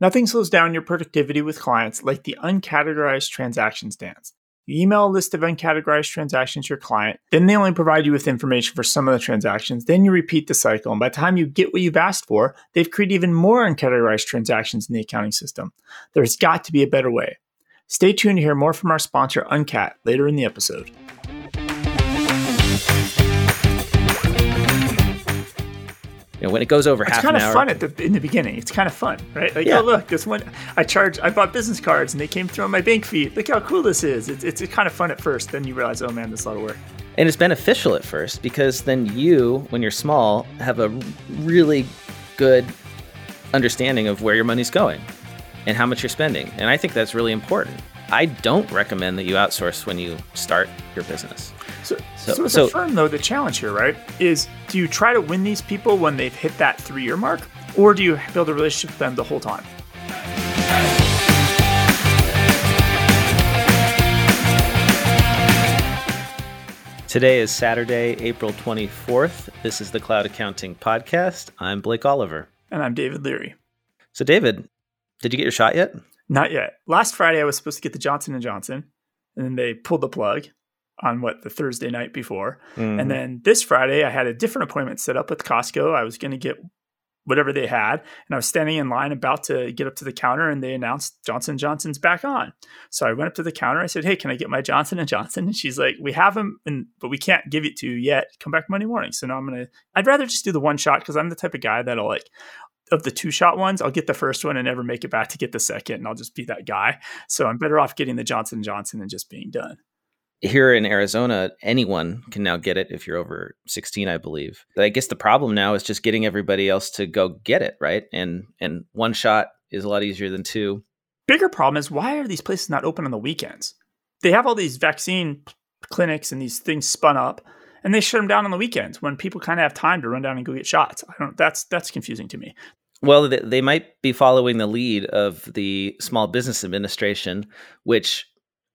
Nothing slows down your productivity with clients like the uncategorized transactions dance. You email a list of uncategorized transactions to your client, then they only provide you with information for some of the transactions, then you repeat the cycle, and by the time you get what you've asked for, they've created even more uncategorized transactions in the accounting system. There's got to be a better way. Stay tuned to hear more from our sponsor, Uncat, later in the episode. You know, when it goes over It's half kind an of hour, fun at the in the beginning. It's kind of fun, right? Like, Yeah. oh look, this one I charged. I bought business cards and they came through on my bank feed. Look how cool this is. It's, it's kind of fun at first. Then you realize, oh man, this is a lot of work. and it's beneficial at first because then you, when you're small, have a really good understanding of where your money's going and how much you're spending. And I think that's really important. I don't recommend that you outsource when you start your business. So, So- so, as so- a firm, though, the challenge here, right, is do you try to win these people when they've hit that three-year mark, or do you build a relationship with them the whole time? Today is Saturday, April 24th. This is the Cloud Accounting Podcast. I'm Blake Oliver. And I'm David Leary. So, David, did you get your shot yet? Not yet. Last Friday, I was supposed to get the Johnson and Johnson, and then they pulled the plug on what the Thursday night before. Mhm. And then this Friday, I had a different appointment set up with Costco. I was going to get whatever they had, and I was standing in line about to get up to the counter, and they announced Johnson Johnson's back on. So I went up to the counter. I said, "Hey, can I get my Johnson and Johnson?" And she's like, "We have them, and but we can't give it to you yet. Come back Monday morning." So now I'm gonna. I'd rather just do the one shot because I'm the type of guy that'll like. Of the two shot ones, I'll get the first one and never make it back to get the second, and I'll just be that guy. So I'm better off getting the Johnson Johnson and just being done. Here in Arizona, anyone can now get it if you're over 16, I believe. But I guess the problem now is just getting everybody else to go get it, right? And and one shot is a lot easier than two. bigger problem is why are these places not open on the weekends? They have all these vaccine clinics and these things spun up, and they shut them down on the weekends when people kind of have time to run down and go get shots. I don't. That's that's confusing to me. Well, they, they might be following the lead of the Small Business Administration, which,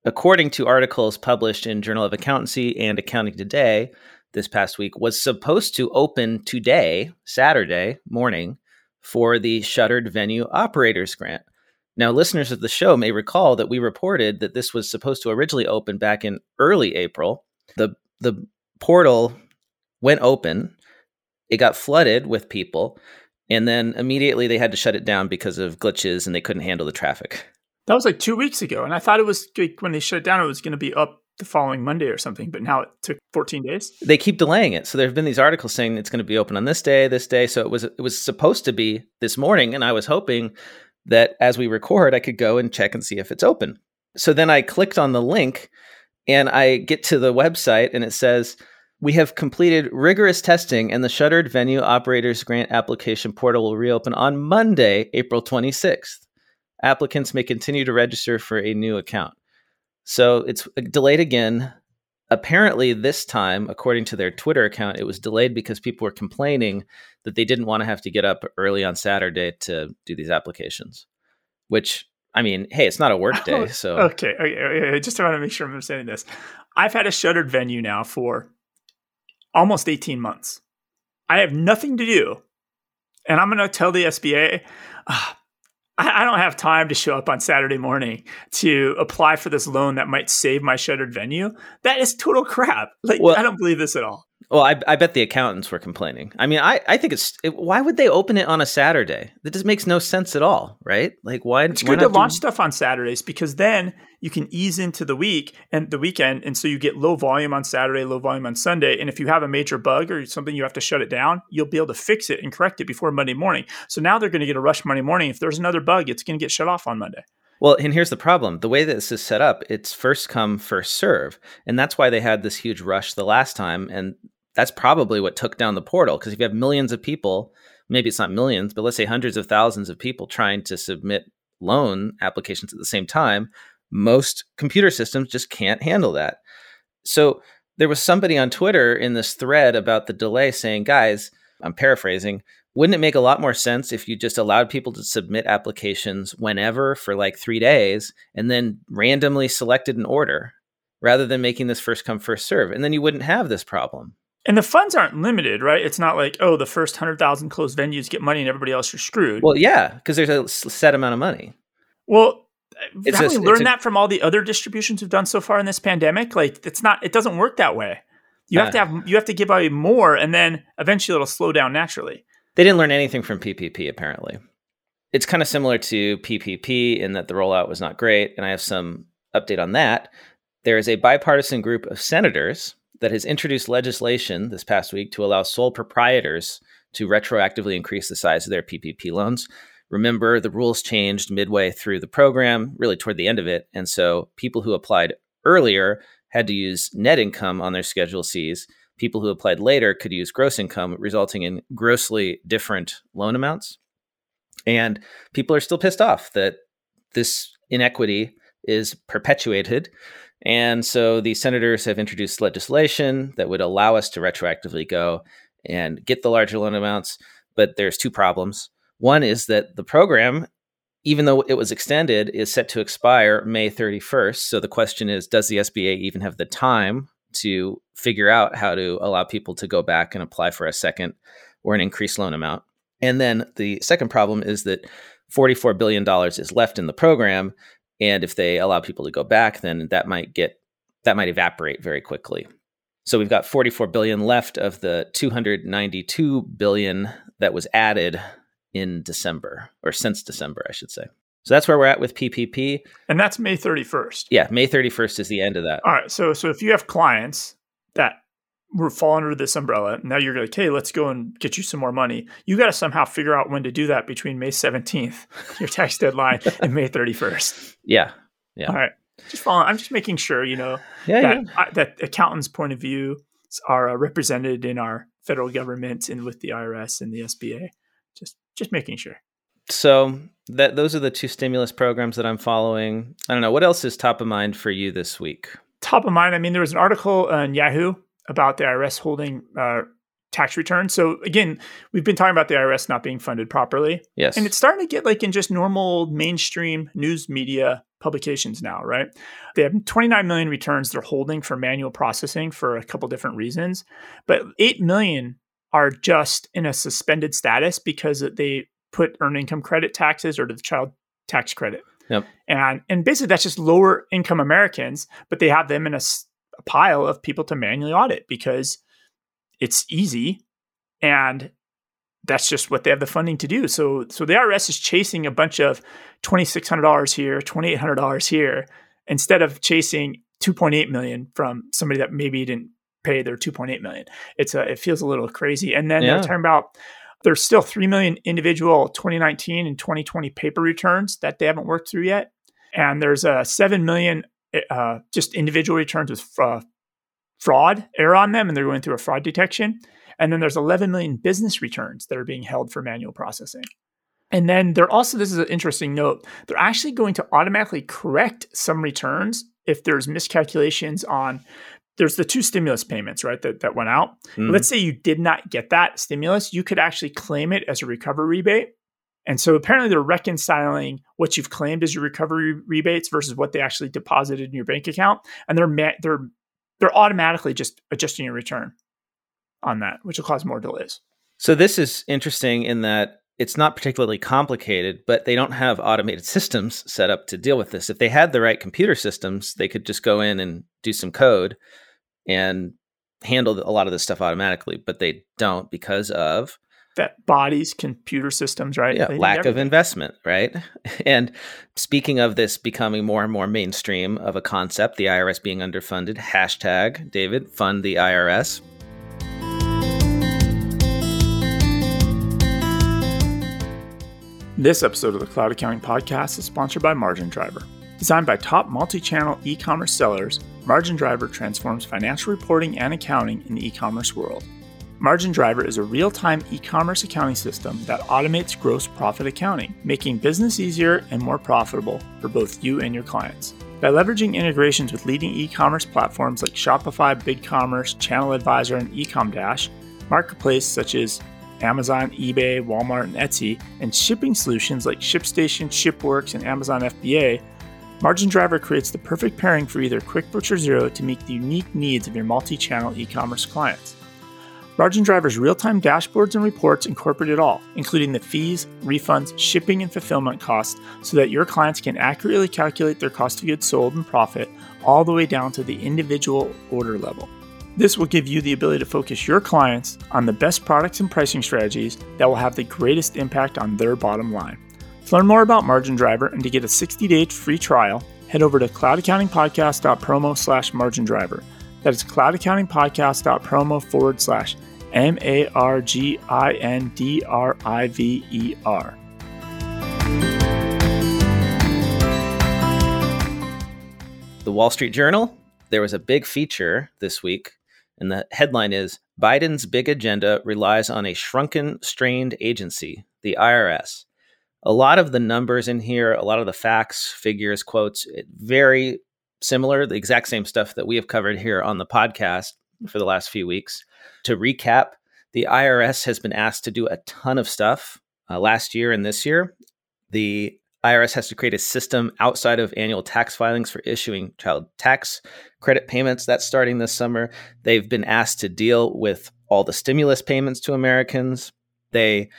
according to articles published in Journal of Accountancy and Accounting Today this past week, was supposed to open today, Saturday morning, for the shuttered venue operators grant. Now, listeners of the show may recall that we reported that this was supposed to originally open back in early April. The the portal went open. It got flooded with people, and then immediately they had to shut it down because of glitches and they couldn't handle the traffic. That was like two weeks ago, and I thought it was like, when they shut it down, it was going to be up the following Monday or something. But now it took 14 days. They keep delaying it. So there have been these articles saying it's going to be open on this day, this day. So it was it was supposed to be this morning and I was hoping that as we record I could go and check and see if it's open. So then I clicked on the link and I get to the website and it says we have completed rigorous testing and the shuttered venue operators grant application portal will reopen on Monday, April 26th. Applicants may continue to register for a new account. So it's delayed again. Apparently, this time, according to their Twitter account, it was delayed because people were complaining that they didn't want to have to get up early on Saturday to do these applications. Which, I mean, hey, it's not a work day, so Okay, okay, okay, just want to make sure I'm understanding this. I've had a shuttered venue now for almost 18 months. I have nothing to do, and I'm going to tell the SBA, "Ah, I, don't have time to show up on Saturday morning to apply for this loan that might save my shuttered venue. That is total crap. Like Well- I don't believe this at all. Well, I, I bet the accountants were complaining. I mean, I, I think it's it, why would they open it on a Saturday? That just makes no sense at all, right? Like, why? It's why good to do- launch stuff on Saturdays because then you can ease into the week and the weekend, and so you get low volume on Saturday, low volume on Sunday. And if you have a major bug or something you have to shut it down, you'll be able to fix it and correct it before Monday morning. So now they're going to get a rush Monday morning. If there's another bug, it's going to get shut off on Monday. Well, and here's the problem: the way that this is set up, it's first come, first serve, and that's why they had this huge rush the last time, and that's probably what took down the portal. Because if you have millions of people, maybe it's not millions, but let's say hundreds of thousands of people trying to submit loan applications at the same time, most computer systems just can't handle that. So there was somebody on Twitter in this thread about the delay saying, guys, I'm paraphrasing, wouldn't it make a lot more sense if you just allowed people to submit applications whenever for like three days and then randomly selected an order rather than making this first come, first serve? And then you wouldn't have this problem. And the funds aren't limited, right? It's not like, oh, the first 100,000 closed venues get money and everybody else are screwed. Well, yeah, because there's a set amount of money. Well, it's have we learned a, that from all the other distributions we've done so far in this pandemic? Like, it's not, it doesn't work that way. You have uh, to have, you have to give away more, and then eventually it'll slow down naturally. They didn't learn anything from PPP, apparently. It's kind of similar to PPP in that the rollout was not great, and I have some update on that. There is a bipartisan group of senators that has introduced legislation this past week to allow sole proprietors to retroactively increase the size of their PPP loans. Remember, the rules changed midway through the program, really toward the end of it. And so people who applied earlier had to use net income on their Schedule Cs. People who applied later could use gross income, resulting in grossly different loan amounts. And people are still pissed off that this inequity is perpetuated and so the senators have introduced legislation that would allow us to retroactively go and get the larger loan amounts. But there's two problems. One is that the program, even though it was extended, is set to expire May 31st. So the question is Does the SBA even have the time to figure out how to allow people to go back and apply for a second or an increased loan amount? And then the second problem is that $44 billion is left in the program and if they allow people to go back then that might get that might evaporate very quickly. So we've got 44 billion left of the 292 billion that was added in december or since december i should say. So that's where we're at with ppp and that's may 31st yeah may 31st is the end of that. All right so so if you have clients that we're falling under this umbrella. Now you're like, hey, let's go and get you some more money. You got to somehow figure out when to do that between May 17th, your tax deadline, and May 31st. Yeah. Yeah. All right. Just following. I'm just making sure, you know, yeah, that, yeah. I, that accountants' point of view are uh, represented in our federal government and with the IRS and the SBA. Just, just making sure. So that those are the two stimulus programs that I'm following. I don't know what else is top of mind for you this week. Top of mind. I mean, there was an article on Yahoo about the IRS holding uh, tax returns. So again, we've been talking about the IRS not being funded properly. Yes. And it's starting to get like in just normal mainstream news media publications now, right? They have 29 million returns they're holding for manual processing for a couple different reasons, but 8 million are just in a suspended status because they put earned income credit taxes or to the child tax credit. Yep. And and basically that's just lower income Americans, but they have them in a a pile of people to manually audit because it's easy and that's just what they have the funding to do. So so the IRS is chasing a bunch of $2600 here, $2800 here instead of chasing 2.8 million from somebody that maybe didn't pay their 2.8 million. It's a, it feels a little crazy. And then yeah. they're talking about there's still 3 million individual 2019 and 2020 paper returns that they haven't worked through yet. And there's a 7 million uh, just individual returns with uh, fraud error on them, and they're going through a fraud detection. And then there's 11 million business returns that are being held for manual processing. And then they're also, this is an interesting note, they're actually going to automatically correct some returns if there's miscalculations on. There's the two stimulus payments, right, that, that went out. Mm-hmm. Let's say you did not get that stimulus, you could actually claim it as a recovery rebate. And so apparently they're reconciling what you've claimed as your recovery rebates versus what they actually deposited in your bank account, and they're ma- they're they're automatically just adjusting your return on that, which will cause more delays. So this is interesting in that it's not particularly complicated, but they don't have automated systems set up to deal with this. If they had the right computer systems, they could just go in and do some code and handle a lot of this stuff automatically, but they don't because of that bodies computer systems, right? Yeah, lack of investment, right? And speaking of this becoming more and more mainstream of a concept, the IRS being underfunded, hashtag David, fund the IRS. This episode of the Cloud Accounting Podcast is sponsored by Margin Driver. Designed by top multi channel e commerce sellers, Margin Driver transforms financial reporting and accounting in the e commerce world. Margin Driver is a real time e commerce accounting system that automates gross profit accounting, making business easier and more profitable for both you and your clients. By leveraging integrations with leading e commerce platforms like Shopify, BigCommerce, Channel Advisor, and Ecom Dash, marketplaces such as Amazon, eBay, Walmart, and Etsy, and shipping solutions like ShipStation, ShipWorks, and Amazon FBA, Margin Driver creates the perfect pairing for either QuickBooks or Xero to meet the unique needs of your multi channel e commerce clients. Margin Driver's real time dashboards and reports incorporate it all, including the fees, refunds, shipping, and fulfillment costs, so that your clients can accurately calculate their cost of goods sold and profit all the way down to the individual order level. This will give you the ability to focus your clients on the best products and pricing strategies that will have the greatest impact on their bottom line. To learn more about Margin Driver and to get a 60-day free trial, head over to cloudaccountingpodcast.promo slash margin driver. That is cloudaccountingpodcast.promo forward slash M A R G I N D R I V E R. The Wall Street Journal, there was a big feature this week, and the headline is Biden's big agenda relies on a shrunken, strained agency, the IRS. A lot of the numbers in here, a lot of the facts, figures, quotes, it very similar, the exact same stuff that we have covered here on the podcast for the last few weeks. To recap, the IRS has been asked to do a ton of stuff uh, last year and this year. The IRS has to create a system outside of annual tax filings for issuing child tax credit payments. That's starting this summer. They've been asked to deal with all the stimulus payments to Americans. They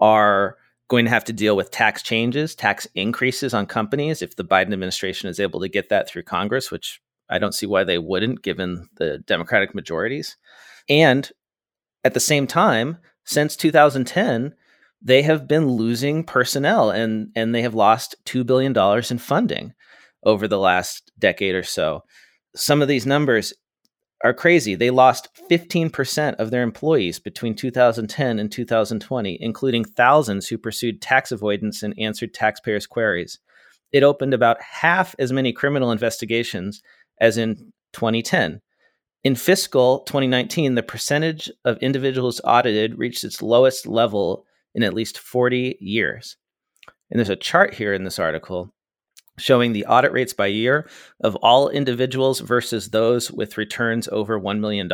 are going to have to deal with tax changes, tax increases on companies if the Biden administration is able to get that through Congress, which I don't see why they wouldn't given the Democratic majorities. And at the same time, since 2010, they have been losing personnel and and they have lost 2 billion dollars in funding over the last decade or so. Some of these numbers are crazy. They lost 15% of their employees between 2010 and 2020, including thousands who pursued tax avoidance and answered taxpayers' queries. It opened about half as many criminal investigations as in 2010. In fiscal 2019, the percentage of individuals audited reached its lowest level in at least 40 years. And there's a chart here in this article showing the audit rates by year of all individuals versus those with returns over $1 million.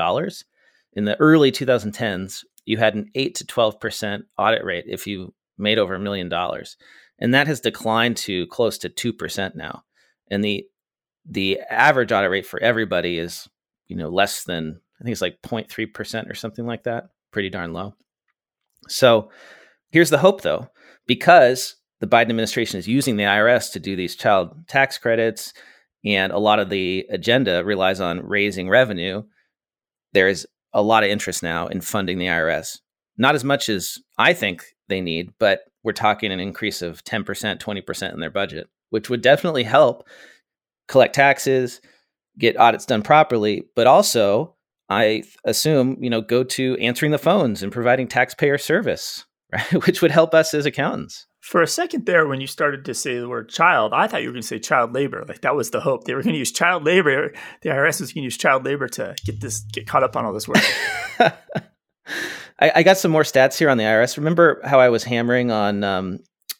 In the early 2010s, you had an 8 to 12% audit rate if you made over a million dollars. And that has declined to close to 2% now. And the the average audit rate for everybody is, you know, less than I think it's like 0.3% or something like that. Pretty darn low. So, here's the hope though, because the Biden administration is using the IRS to do these child tax credits, and a lot of the agenda relies on raising revenue. There is a lot of interest now in funding the IRS. Not as much as I think they need, but we're talking an increase of 10%, 20% in their budget, which would definitely help collect taxes, get audits done properly, but also I assume, you know, go to answering the phones and providing taxpayer service, right? Which would help us as accountants. For a second there, when you started to say the word child, I thought you were going to say child labor. Like that was the hope. They were going to use child labor. The IRS was going to use child labor to get this, get caught up on all this work. I, I, got some more stats here on the IRS. Remember how I was hammering on um,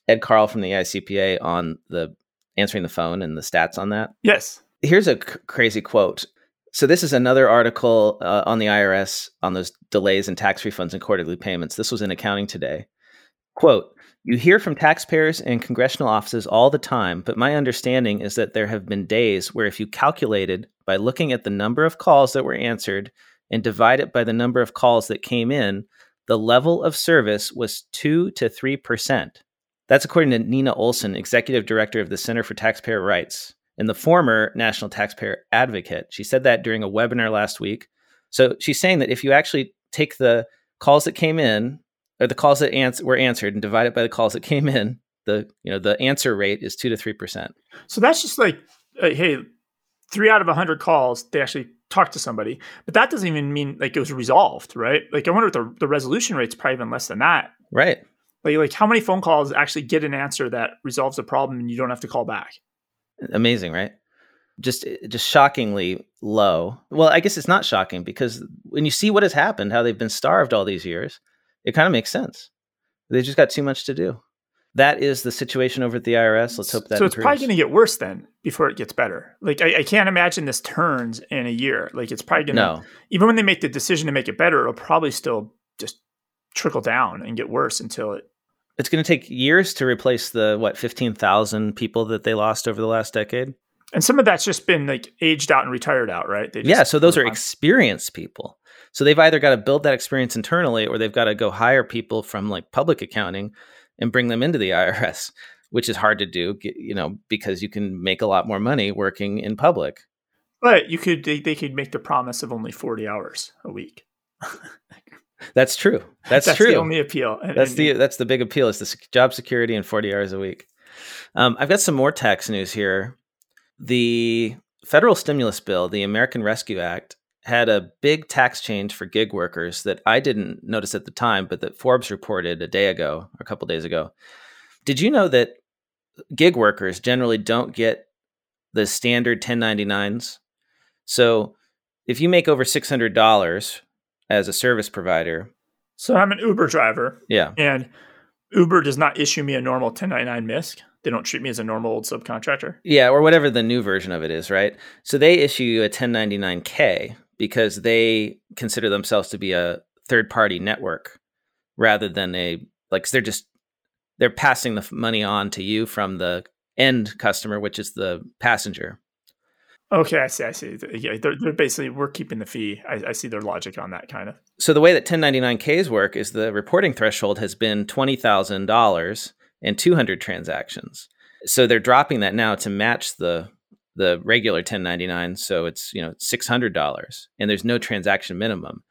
Ed Karl from the ICPA on the answering the phone and the stats on that? Yes. Here's a c- crazy quote. So this is another article uh, on the IRS on those delays in tax refunds and quarterly payments. This was in Accounting Today. Quote, you hear from taxpayers and congressional offices all the time, but my understanding is that there have been days where if you calculated by looking at the number of calls that were answered and divide it by the number of calls that came in, the level of service was 2 to 3%. That's according to Nina Olson, executive director of the Center for Taxpayer Rights and the former National Taxpayer Advocate. She said that during a webinar last week. So she's saying that if you actually take the calls that came in or the calls that ans- were answered and divide it by the calls that came in, the you know the answer rate is two to three percent. So that's just like, uh, hey, three out of a hundred calls they actually talked to somebody, but that doesn't even mean like it was resolved, right? Like I wonder if the the resolution rate's probably even less than that, right? Like like how many phone calls actually get an answer that resolves the problem and you don't have to call back? Amazing, right? Just just shockingly low. Well, I guess it's not shocking because when you see what has happened, how they've been starved all these years, it kind of makes sense. They just got too much to do. That is the situation over at the IRS. Let's hope that. So it's improves. probably going to get worse then before it gets better. Like I, I, can't imagine this turns in a year. Like it's probably going to. No. Even when they make the decision to make it better, it'll probably still just trickle down and get worse until it. It's going to take years to replace the what fifteen thousand people that they lost over the last decade. And some of that's just been like aged out and retired out, right? yeah, so those are on. experienced people. So they've either got to build that experience internally or they've got to go hire people from like public accounting and bring them into the IRS, which is hard to do, you know, because you can make a lot more money working in public. But you could they, they could make the promise of only 40 hours a week. that's true. That's, that's true. the only appeal. And, that's the that's the big appeal is the job security and 40 hours a week. Um, I've got some more tax news here. The federal stimulus bill, the American Rescue Act, had a big tax change for gig workers that I didn't notice at the time, but that Forbes reported a day ago, or a couple days ago. Did you know that gig workers generally don't get the standard 1099s? So if you make over $600 as a service provider. So I'm an Uber driver. Yeah. And Uber does not issue me a normal 1099 MISC. They don't treat me as a normal old subcontractor. Yeah, or whatever the new version of it is, right? So they issue you a 1099K because they consider themselves to be a third party network rather than a like they're just they're passing the money on to you from the end customer, which is the passenger. Okay, I see. I see. Yeah, they're, they're basically we're keeping the fee. I, I, see their logic on that kind of. So the way that 1099Ks work is the reporting threshold has been twenty thousand dollars and two hundred transactions. So they're dropping that now to match the the regular 1099. So it's you know six hundred dollars, and there's no transaction minimum.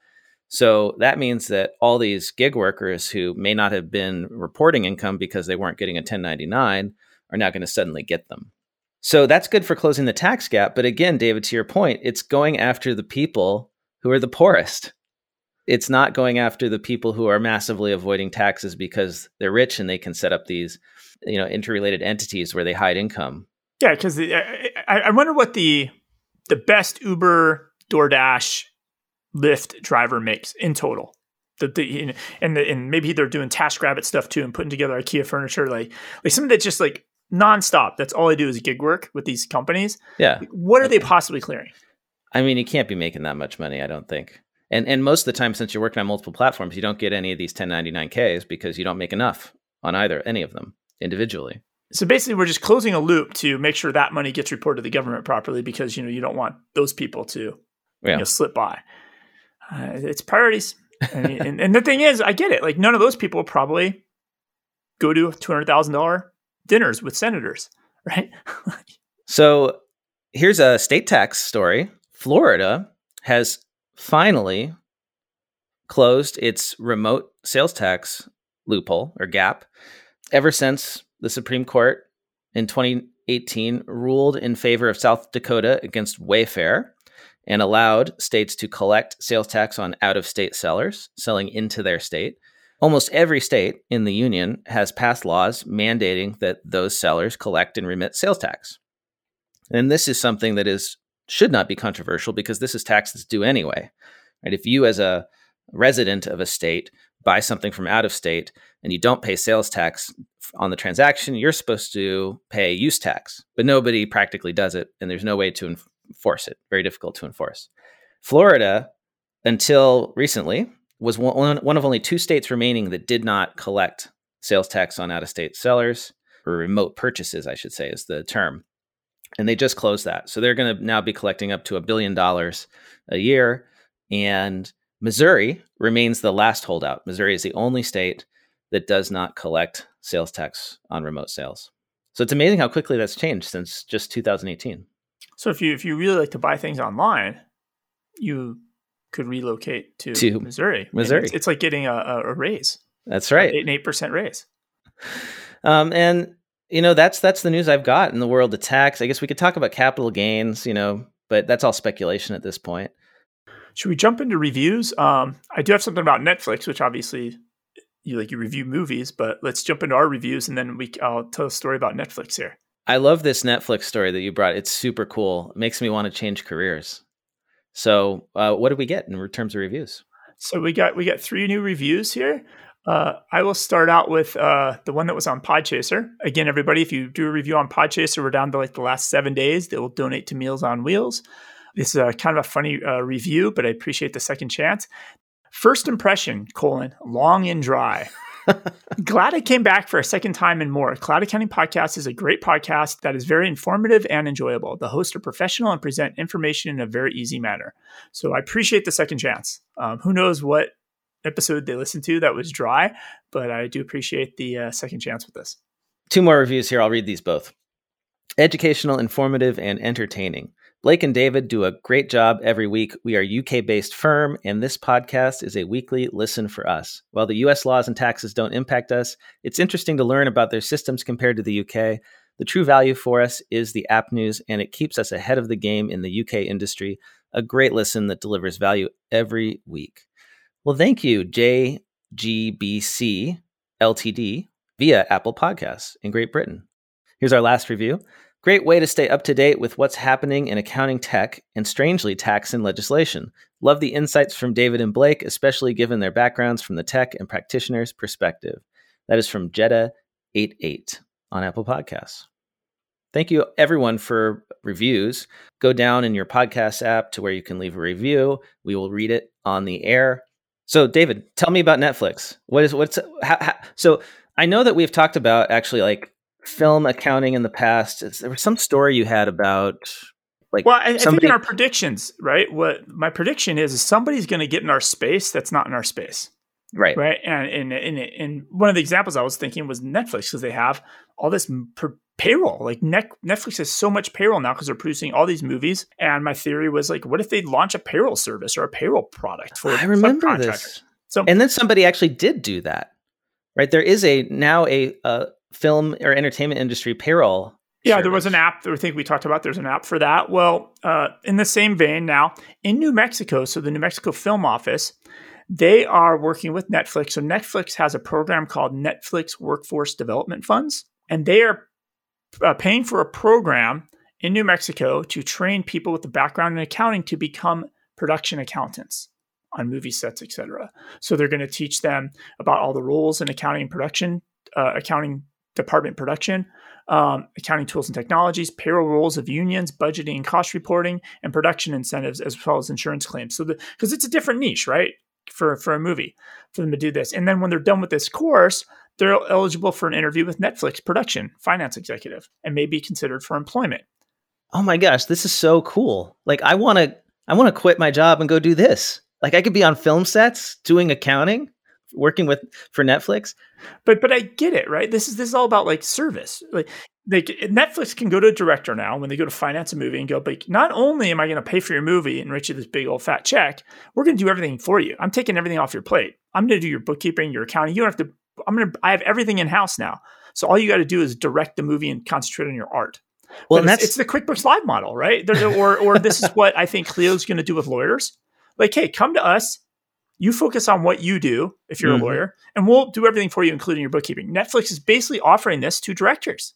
So that means that all these gig workers who may not have been reporting income because they weren't getting a 1099 are now going to suddenly get them. So that's good for closing the tax gap. But again, David, to your point, it's going after the people who are the poorest. It's not going after the people who are massively avoiding taxes because they're rich and they can set up these, you know, interrelated entities where they hide income. Yeah, because I, I wonder what the the best Uber, DoorDash, Lyft driver makes in total. The, the and the, and maybe they're doing TaskRabbit stuff too and putting together IKEA furniture like like something that's just like nonstop. That's all I do is gig work with these companies. Yeah. What are they possibly clearing? I mean, you can't be making that much money, I don't think. And and most of the time, since you're working on multiple platforms, you don't get any of these 1099Ks because you don't make enough on either any of them individually. So basically, we're just closing a loop to make sure that money gets reported to the government properly because you know you don't want those people to yeah. you know, slip by. Uh, it's priorities, and, and, and the thing is, I get it. Like none of those people probably go to two hundred thousand dollar dinners with senators, right? so here's a state tax story. Florida has finally closed its remote sales tax loophole or gap ever since the Supreme Court in 2018 ruled in favor of South Dakota against Wayfair and allowed states to collect sales tax on out of state sellers selling into their state. Almost every state in the union has passed laws mandating that those sellers collect and remit sales tax. And this is something that is should not be controversial because this is tax that's due anyway. Right? If you as a resident of a state buy something from out of state and you don't pay sales tax on the transaction, you're supposed to pay use tax, but nobody practically does it, and there's no way to enforce it. Very difficult to enforce. Florida, until recently, was one, one of only two states remaining that did not collect sales tax on out of state sellers, or remote purchases, I should say, is the term. And they just closed that. So they're going to now be collecting up to a billion dollars a year. And Missouri remains the last holdout. Missouri is the only state that does not collect sales tax on remote sales. So it's amazing how quickly that's changed since just 2018. So if you if you really like to buy things online, you could relocate to, to Missouri. Missouri. It's, it's, like getting a, a, raise. That's right. An eight percent raise. Um, and you know that's that's the news I've got in the world of tax. I guess we could talk about capital gains, you know, but that's all speculation at this point. Should we jump into reviews? Um, I do have something about Netflix, which obviously you like you review movies, but let's jump into our reviews and then we I'll tell a story about Netflix here. I love this Netflix story that you brought. It's super cool. It makes me want to change careers. So, uh, what did we get in terms of reviews? So we got we got three new reviews here. Uh, I will start out with uh, the one that was on Podchaser. Again, everybody, if you do a review on Podchaser, we're down to like the last seven days. They will donate to Meals on Wheels. This is a kind of a funny uh, review, but I appreciate the second chance. First impression, colon, long and dry. Glad I came back for a second time and more. Cloud Accounting Podcast is a great podcast that is very informative and enjoyable. The hosts are professional and present information in a very easy manner. So I appreciate the second chance. Um, who knows what episode they listened to that was dry, but I do appreciate the uh, second chance with this. Two more reviews here. I'll read these both. Educational, informative, and entertaining. Blake and David do a great job every week. We are a UK based firm, and this podcast is a weekly listen for us. While the US laws and taxes don't impact us, it's interesting to learn about their systems compared to the UK. The true value for us is the app news, and it keeps us ahead of the game in the UK industry. A great listen that delivers value every week. Well, thank you, JGBC Ltd, via Apple Podcasts in Great Britain. Here's our last review. Great way to stay up to date with what's happening in accounting tech and strangely tax and legislation. Love the insights from David and Blake, especially given their backgrounds from the tech and practitioners' perspective. That is from Jetta88 on Apple Podcasts. Thank you, everyone, for reviews. Go down in your podcast app to where you can leave a review. We will read it on the air. So, David, tell me about Netflix. What is what's how, how, so? I know that we've talked about actually like film accounting in the past. Is, There was some story you had about like well, I, somebody... I think in our predictions, right? What my prediction is, is somebody's going to get in our space that's not in our space. Right. Right. And in in in one of the examples I was thinking was Netflix because they have all this per- payroll. Like Netflix has so much payroll now because they're producing all these movies. And my theory was like, what if they launch a payroll service or a payroll product for I remember this. So and then somebody actually did do that. Right. There is a now a, a film or entertainment industry payroll. Yeah, service. there was an app that I think we talked about. There's an app for that. Well, uh, in the same vein, now in New Mexico, so the New Mexico Film Office, they are working with Netflix. So Netflix has a program called Netflix Workforce Development Funds, and they are uh, paying for a program in New Mexico to train people with a background in accounting to become production accountants on movie sets, etc. So they're going to teach them about all the roles in accounting and production, uh, accounting department production, um, accounting tools and technologies, payroll rules of unions, budgeting and cost reporting, and production incentives, as well as insurance claims. So, because it's a different niche, right, for for a movie, for them to do this. And then when they're done with this course, they're eligible for an interview with Netflix production finance executive, and may be considered for employment. Oh my gosh, this is so cool! Like, I want to, I want to quit my job and go do this. Like, I could be on film sets doing accounting working with for Netflix. But but I get it, right? This is this is all about like service. Like they Netflix can go to a director now when they go to finance a movie and go, but not only am I going to pay for your movie and write you this big old fat check, we're going to do everything for you. I'm taking everything off your plate. I'm going to do your bookkeeping, your accounting. You don't have to. I'm going to. I have everything in house now. So all you got to do is direct the movie and concentrate on your art. Well, and it's, it's, the QuickBooks Live model, right? or or this is what I think Clio's going to do with lawyers. Like, hey, come to us you focus on what you do if you're mm-hmm. a lawyer, and we'll do everything for you, including your bookkeeping. Netflix is basically offering this to directors.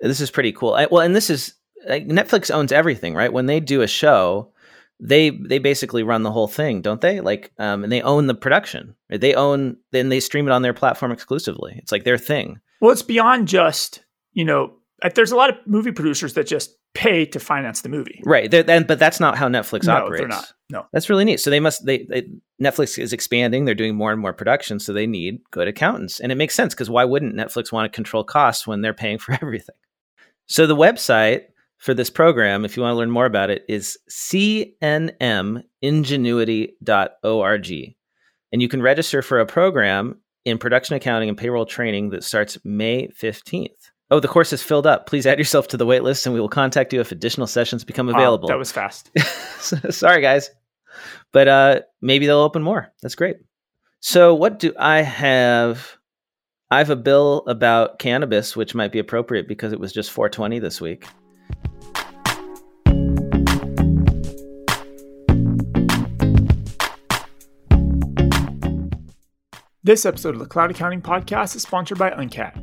This is pretty cool. I, well, and this is like, Netflix owns everything, right? When they do a show, they they basically run the whole thing, don't they? Like, um, and they own the production. Right? They own, then they stream it on their platform exclusively. It's like their thing. Well, it's beyond just you know. There's a lot of movie producers that just pay to finance the movie. Right. Then, but that's not how Netflix no, operates. They're not. No. That's really neat. So they must they, they, Netflix is expanding, they're doing more and more production, so they need good accountants. And it makes sense because why wouldn't Netflix want to control costs when they're paying for everything? So the website for this program, if you want to learn more about it, is cnmingenuity.org. And you can register for a program in production accounting and payroll training that starts May 15th. Oh, the course is filled up. Please add yourself to the waitlist and we will contact you if additional sessions become available. that was fast. Sorry, guys. But uh, maybe they'll open more. That's great. So, what do I have? I have a bill about cannabis, which might be appropriate because it was just 420 this week. This episode of the Cloud Accounting Podcast is sponsored by Uncat.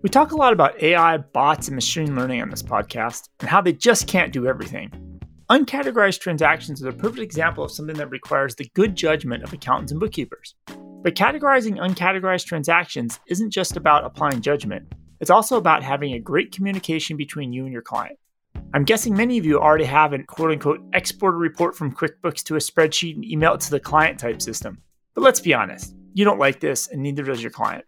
We talk a lot about AI, bots, and machine learning on this podcast, and how they just can't do everything. Uncategorized transactions is a perfect example of something that requires the good judgment of accountants and bookkeepers. But categorizing uncategorized transactions isn't just about applying judgment, it's also about having a great communication between you and your client. I'm guessing many of you already have an quote unquote export report from QuickBooks to a spreadsheet and email it to the client type system. But let's be honest, you don't like this, and neither does your client.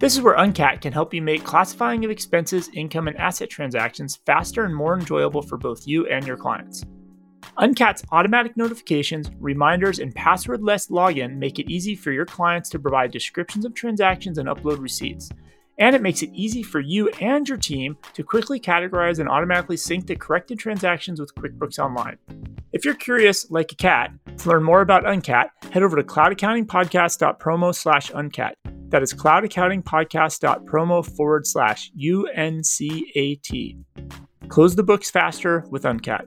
This is where Uncat can help you make classifying of expenses, income, and asset transactions faster and more enjoyable for both you and your clients. Uncat's automatic notifications, reminders, and passwordless login make it easy for your clients to provide descriptions of transactions and upload receipts. And it makes it easy for you and your team to quickly categorize and automatically sync the corrected transactions with QuickBooks Online. If you're curious, like a cat, to learn more about Uncat, head over to cloudaccountingpodcast.promo slash uncat. That is cloudaccountingpodcast.promo forward slash U-N-C-A-T. Close the books faster with Uncat.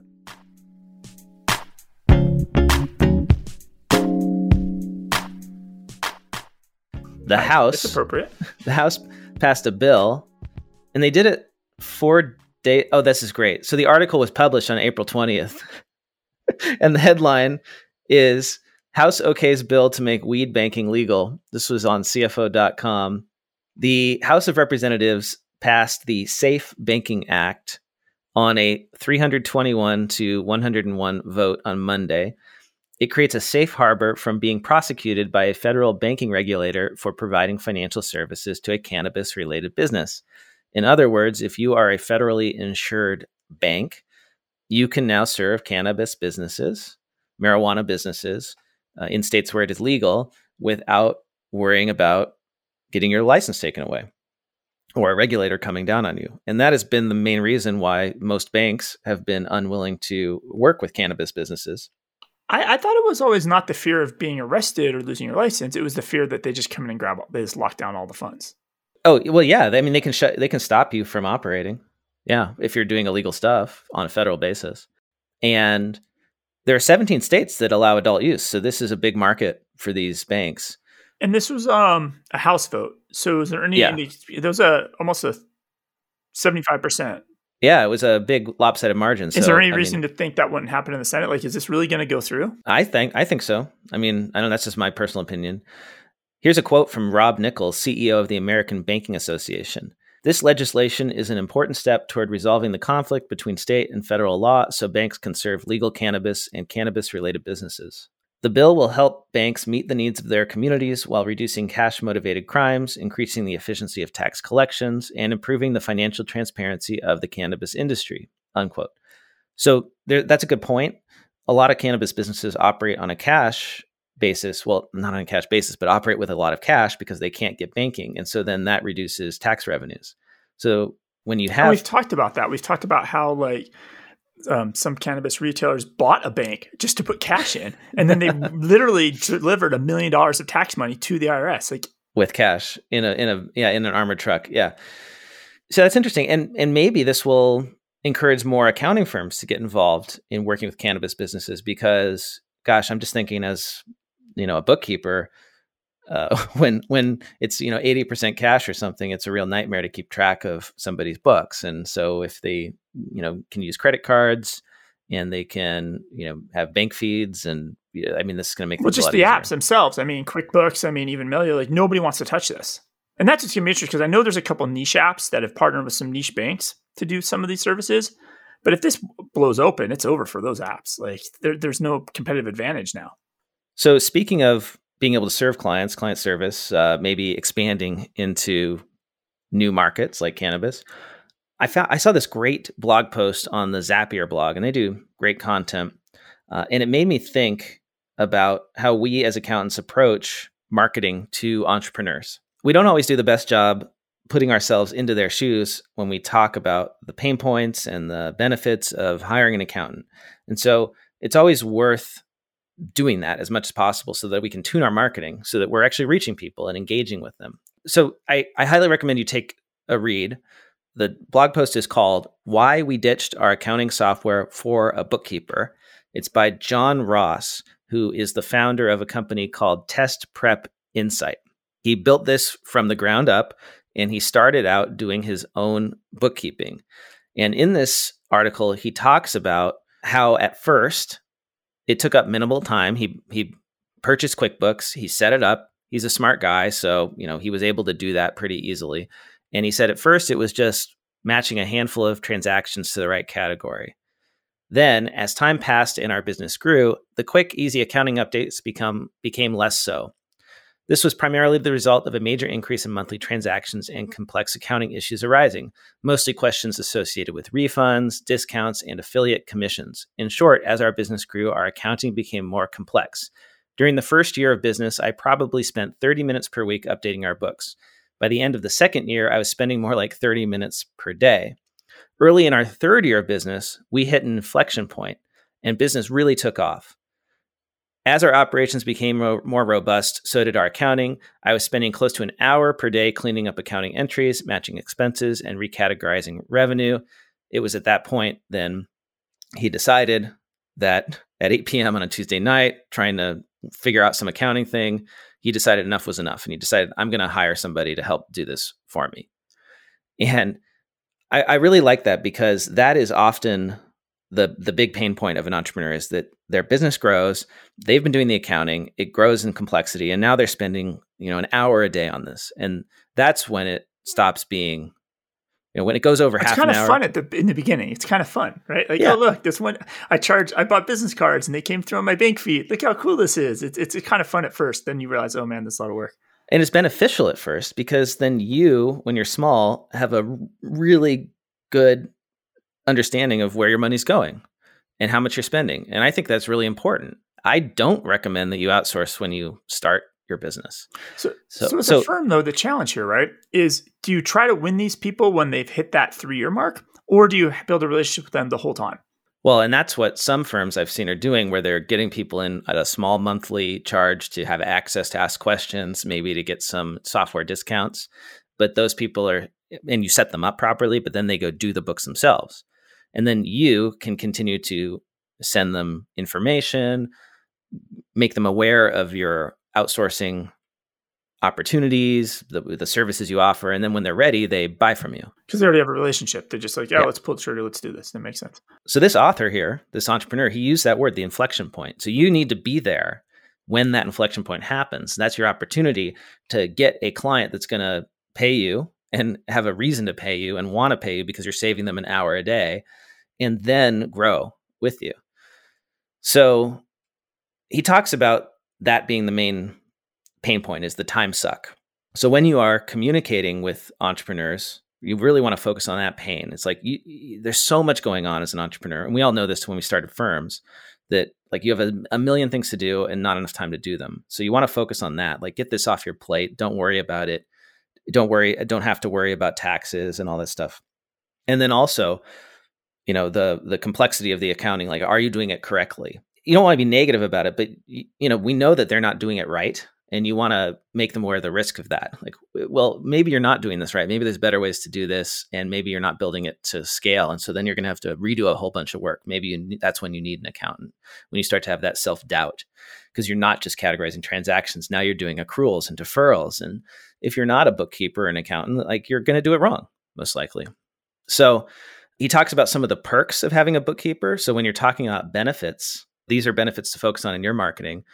The House, appropriate. The House passed a bill, and they did it four days. Oh, this is great. So the article was published on April twentieth, and the headline is House OK's bill to make weed banking legal. This was on CFO.com. The House of Representatives passed the Safe Banking Act on a 321 to 101 vote on Monday. It creates a safe harbor from being prosecuted by a federal banking regulator for providing financial services to a cannabis related business. In other words, if you are a federally insured bank, you can now serve cannabis businesses, marijuana businesses uh, in states where it is legal without worrying about getting your license taken away or a regulator coming down on you. And that has been the main reason why most banks have been unwilling to work with cannabis businesses I, I, thought it was always not the fear of being arrested or losing your license. It was the fear that they just come in and grab, all, they just lock down all the funds. Oh well, yeah. I mean, they can shut, they can stop you from operating. Yeah, if you're doing illegal stuff on a federal basis, and there are 17 states that allow adult use, so this is a big market for these banks. And this was um, a House vote. So is there any? Yeah. there was a almost a 75 percent yeah, it was a big lopsided margin. Is so, there any I reason mean, to think that wouldn't happen in the Senate? Like, is this really going to go through? I think I think so. I mean, I know that's just my personal opinion. Here's a quote from Rob Nichols, CEO of the American Banking Association. This legislation is an important step toward resolving the conflict between state and federal law so banks can serve legal cannabis and cannabis related businesses. The bill will help banks meet the needs of their communities while reducing cash motivated crimes, increasing the efficiency of tax collections, and improving the financial transparency of the cannabis industry. Unquote. So there, that's a good point. A lot of cannabis businesses operate on a cash basis. Well, not on a cash basis, but operate with a lot of cash because they can't get banking. And so then that reduces tax revenues. So when you have. And we've talked about that. We've talked about how, like, um, some cannabis retailers bought a bank just to put cash in, and then they literally delivered a million dollars of tax money to the IRS, like with cash in a in a yeah in an armored truck. Yeah, so that's interesting, and and maybe this will encourage more accounting firms to get involved in working with cannabis businesses because, gosh, I'm just thinking as you know a bookkeeper. Uh, when when it's you know 80% cash or something it's a real nightmare to keep track of somebody's books and so if they you know can use credit cards and they can you know have bank feeds and I mean this is going to make well just the easier. apps themselves. I mean QuickBooks. I mean even Melio. Like nobody wants to touch this, and that's just going to be interesting because I know there's a couple niche apps that have partnered with some niche banks to do some of these services. But if this blows open, it's over for those apps. Like there, there's no competitive advantage now. So speaking of being able to serve clients, client service, uh, maybe expanding into new markets like cannabis. I found I saw this great blog post on the Zapier blog, and they do great content. Uh, and it made me think about how we as accountants approach marketing to entrepreneurs. We don't always do the best job putting ourselves into their shoes when we talk about the pain points and the benefits of hiring an accountant. And so it's always worth doing that as much as possible so that we can tune our marketing so that we're actually reaching people and engaging with them. So I, I highly recommend you take a read the blog post is called Why We Ditched Our Accounting Software for a Bookkeeper. It's by John Ross, who is the founder of a company called Test Prep Insight. He built this from the ground up and he started out doing his own bookkeeping. And in this article, he talks about how at first it took up minimal time. He he purchased QuickBooks, he set it up. He's a smart guy, so you know he was able to do that pretty easily. And he said at first it was just matching a handful of transactions to the right category. Then, as time passed and our business grew, the quick, easy accounting updates become became less so. This was primarily the result of a major increase in monthly transactions and complex accounting issues arising, mostly questions associated with refunds, discounts, and affiliate commissions. In short, as our business grew, our accounting became more complex. During the first year of business, I probably spent 30 minutes per week updating our books. By the end of the second year, I was spending more like 30 minutes per day. Early in our third year of business, we hit an inflection point and business really took off. As our operations became ro- more robust, so did our accounting. I was spending close to an hour per day cleaning up accounting entries, matching expenses, and recategorizing revenue. It was at that point then he decided that at 8 p.m. on a Tuesday night, trying to figure out some accounting thing, he decided enough was enough. And he decided, I'm going to hire somebody to help do this for me. And I, I really like that because that is often the the big pain point of an entrepreneur is that their business grows they've been doing the accounting it grows in complexity and now they're spending you know an hour a day on this. And that's when it stops being you know when it goes over half. it's half kind of hour. fun at the in the beginning. It's kind of fun right? Like oh, Yeah. oh look this one i charged i bought business cards and they came through on my bank feed. Look how cool this is. It's, it's kind of fun at first. Then you realize oh man this is a lot of work. And it's beneficial at first because then you when you're small have a really good understanding of where your money's going and how much you're spending and i think that's really important i don't recommend that you outsource when you start your business So, So- so, as so- a firm, though, the challenge here, right, is do you try to win these people when they've hit that three year mark, or do you build a relationship with them the whole time? Well, and that's what some firms I've seen are doing, where they're getting people in at a small monthly charge to have access to ask questions, maybe to get some software discounts. But those people are, and you set them up properly, but then they go do the books themselves. And then you can continue to send them information, make them aware of your outsourcing opportunities, the, the services you offer. And then when they're ready, they buy from you. Because they already have a relationship. They're just like, yeah, Yeah. let's pull the trigger, let's do this. That makes sense. So this author here, this entrepreneur, he used that word, the inflection point. So you need to be there when that inflection point happens. That's your opportunity to get a client that's going to pay you and have a reason to pay you and want to pay you because you're saving them an hour a day and then grow with you. So he talks about that being the main pain point is the time suck. So when you are communicating with entrepreneurs, you really want to focus on that pain. It's like you, you- there's so much going on as an entrepreneur, and we all know this when we started firms that like you have a, a million things to do and not enough time to do them. So you want to focus on that. Like get this off your plate. Don't worry about it. Don't worry. Don't have to worry about taxes and all that stuff. And then also, you know the the complexity of the accounting. Like, are you doing it correctly? You don't want to be negative about it, but you know we know that they're not doing it right and you want to make them aware of the risk of that. Like, well, maybe you're not doing this right. Maybe there's better ways to do this, and maybe you're not building it to scale. And so then you're going to have to redo a whole bunch of work. Maybe you, that's when you need an accountant when you start to have that self doubt because you're not just categorizing transactions. Now you're doing accruals and deferrals, and if you're not a bookkeeper an accountant, like you're going to do it wrong most likely. So he talks about some of the perks of having a bookkeeper. So when you're talking about benefits, these are benefits to focus on in your marketing.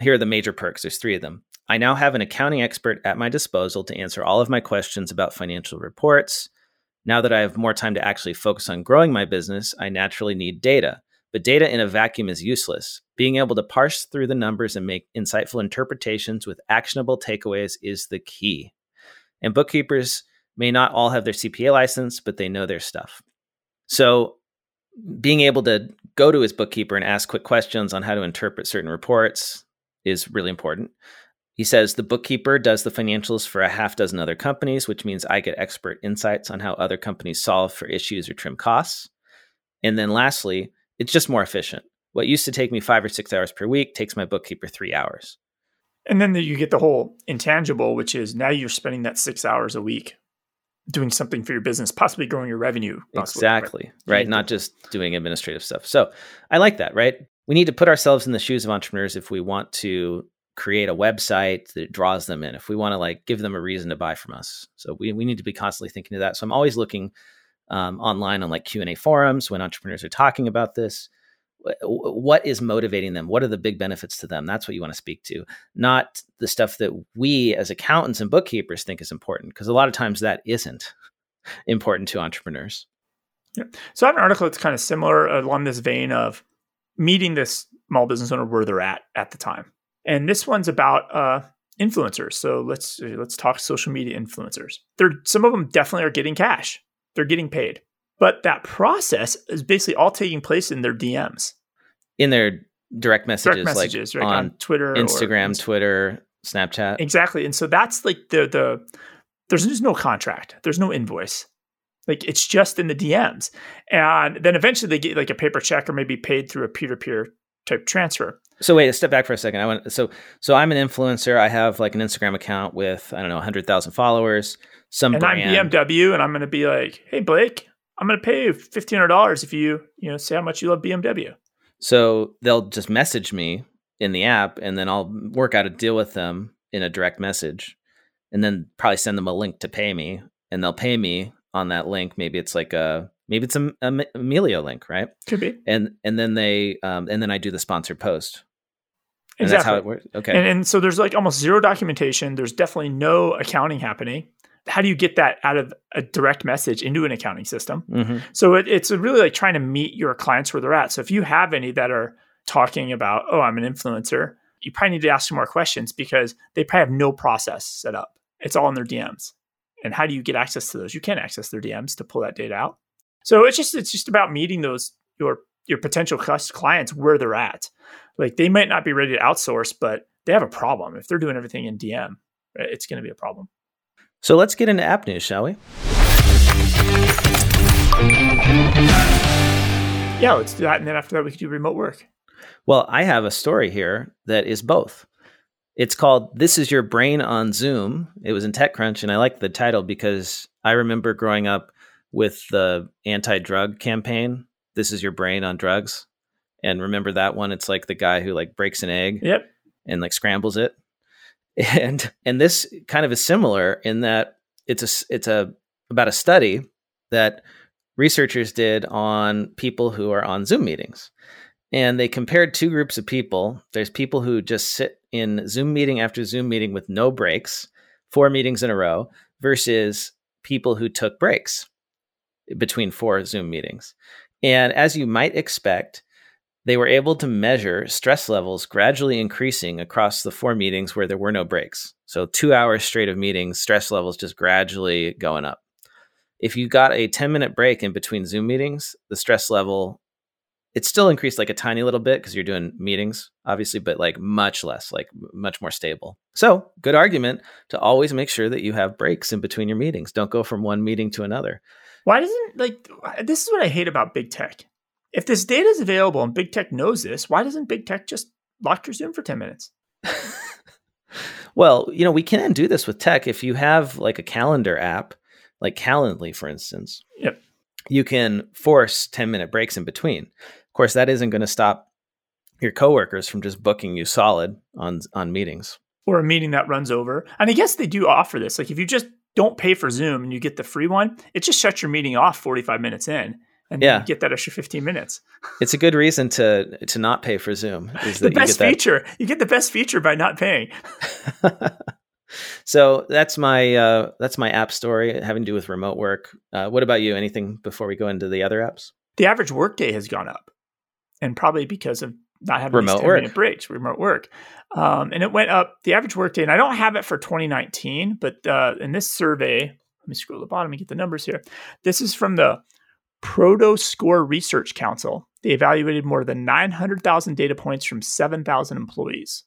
Here are the major perks. There's three of them. I now have an accounting expert at my disposal to answer all of my questions about financial reports. Now that I have more time to actually focus on growing my business, I naturally need data. But data in a vacuum is useless. Being able to parse through the numbers and make insightful interpretations with actionable takeaways is the key. And bookkeepers may not all have their CPA license, but they know their stuff. So, being able to go to his bookkeeper and ask quick questions on how to interpret certain reports is really important. He says the bookkeeper does the financials for a half dozen other companies, which means I get expert insights on how other companies solve for issues or trim costs. And then lastly, it's just more efficient. What used to take me five or six hours per week takes my bookkeeper three hours. And then you get the whole intangible, which is now you're spending that six hours a week doing something for your business, possibly growing your revenue. Possibly, right? Exactly. Right. Not just doing administrative stuff. So I like that, right? We need to put ourselves in the shoes of entrepreneurs if we want to create a website that draws them in, if we want to like give them a reason to buy from us. So we, we need to be constantly thinking of that. So I'm always looking um, online on like Q&A forums when entrepreneurs are talking about this. Wh- What is motivating them? What are the big benefits to them? That's what you want to speak to, not the stuff that we as accountants and bookkeepers think is important, because a lot of times that isn't important to entrepreneurs. yeah. So I have an article that's kind of similar along this vein of meeting this small business owner where they're at at the time. And this one's about uh, influencers. So let's let's talk social media influencers. They're some of them definitely are getting cash. They're getting paid. But that process is basically all taking place in their DMs. In their direct messages, direct messages like right, on, on Twitter, Instagram, or, Twitter, Snapchat. Exactly. And so that's like the the there's just no contract. There's no invoice. Like it's just in the DMs. And then eventually they get like a paper check or maybe paid through a peer-to-peer type transfer. So wait, step back for a second. I want so so I'm an influencer. I have like an Instagram account with I don't know 100,000 followers. Some and brand. I'm BMW, and I'm going to be like, "Hey Blake, I'm going to pay you fifteen hundred dollars if you you know say how much you love BMW." So they'll just message me in the app, and then I'll work out a deal with them in a direct message, and then probably send them a link to pay me, and they'll pay me on that link. Maybe it's like a maybe it's a, a Melio link, right? Could be. And and then they um, and then I do the sponsored post. And exactly. that's how it works. Okay. And, and so there's like almost zero documentation. There's definitely no accounting happening. How do you get that out of a direct message into an accounting system? mm-hmm. So it, it's really like trying to meet your clients where they're at. So if you have any that are talking about, oh, I'm an influencer, you probably need to ask some more questions because they probably have no process set up. It's all in their DMs. And how do you get access to those? You can't access their DMs to pull that data out. So it's just it's just about meeting those your your potential clients where they're at. Like they might not be ready to outsource, but they have a problem. If they're doing everything in DM, it's going to be a problem. So let's get into app news, shall we? Yeah, let's do that. And then after that, we can do remote work. Well, I have a story here that is both. It's called This Is Your Brain on Zoom. It was in TechCrunch, and I like the title because I remember growing up with the anti drug campaign. This is your brain on drugs. And remember that one? It's like the guy who like breaks an egg Yep. and like scrambles it. And and this kind of is similar in that it's a it's a about a study that researchers did on people who are on Zoom meetings. And they compared two groups of people. There's people who just sit in Zoom meeting after Zoom meeting with no breaks, four meetings in a row, versus people who took breaks between four Zoom meetings. And as you might expect, they were able to measure stress levels gradually increasing across the four meetings where there were no breaks. So, two hours straight of meetings, stress levels just gradually going up. If you got a 10 minute break in between Zoom meetings, the stress level, it still increased like a tiny little bit because you're doing meetings, obviously, but like much less, like much more stable. So, good argument to always make sure that you have breaks in between your meetings. Don't go from one meeting to another. Why doesn't, like, this is what I hate about big tech if this data is available and big tech knows this, why doesn't big tech just lock your Zoom for 10 minutes? well, you know, we can do this with tech. If you have like a calendar app, like Calendly, for instance, yep. you can force 10 minute breaks in between. Of course, that isn't going to stop your coworkers from just booking you solid on on meetings. Or a meeting that runs over. And I guess they do offer this. Like if you just don't pay for Zoom and you get the free one, it just shuts your meeting off 45 minutes in and yeah. get that extra 15 minutes. it's a good reason to to not pay for Zoom. Is the best you feature. You get the best feature by not paying. so that's my uh, that's my app story having to do with remote work. Uh, what about you? Anything before we go into the other apps? The average workday has gone up, and probably because of not having remote work minute breaks, remote work, um, and it went up. The average workday, and I don't have it for 2019, but uh, in this survey, let me scroll to the bottom and get the numbers here. This is from the Prodoscore Research Council. They evaluated more than 900,000 data points from 7,000 employees.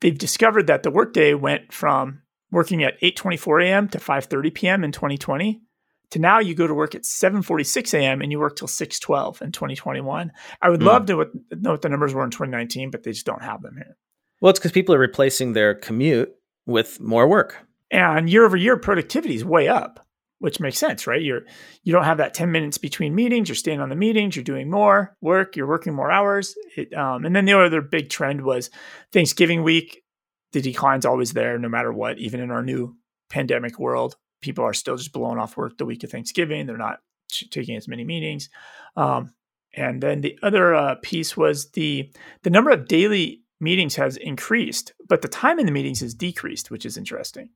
They've discovered that the workday went from working at 8:24 a.m. to 5:30 p.m. in 2020 to now you go to work at 7:46 a.m. and you work till 6:12 in 2021. I would mm. love to know what the numbers were in 2019, but they just don't have them here. Well, it's because people are replacing their commute with more work. And year over year, productivity is way up which makes sense, right? You're you don't have that 10 minutes between meetings. You're staying on the meetings. You're doing more work. You're working more hours. It, um, and then the other big trend was Thanksgiving week. The decline's always there, no matter what. Even in our new pandemic world, people are still just blowing off work the week of Thanksgiving. They're not taking as many meetings. Um, and then the other uh, piece was the the number of daily meetings has increased, but the time in the meetings has decreased, which is interesting.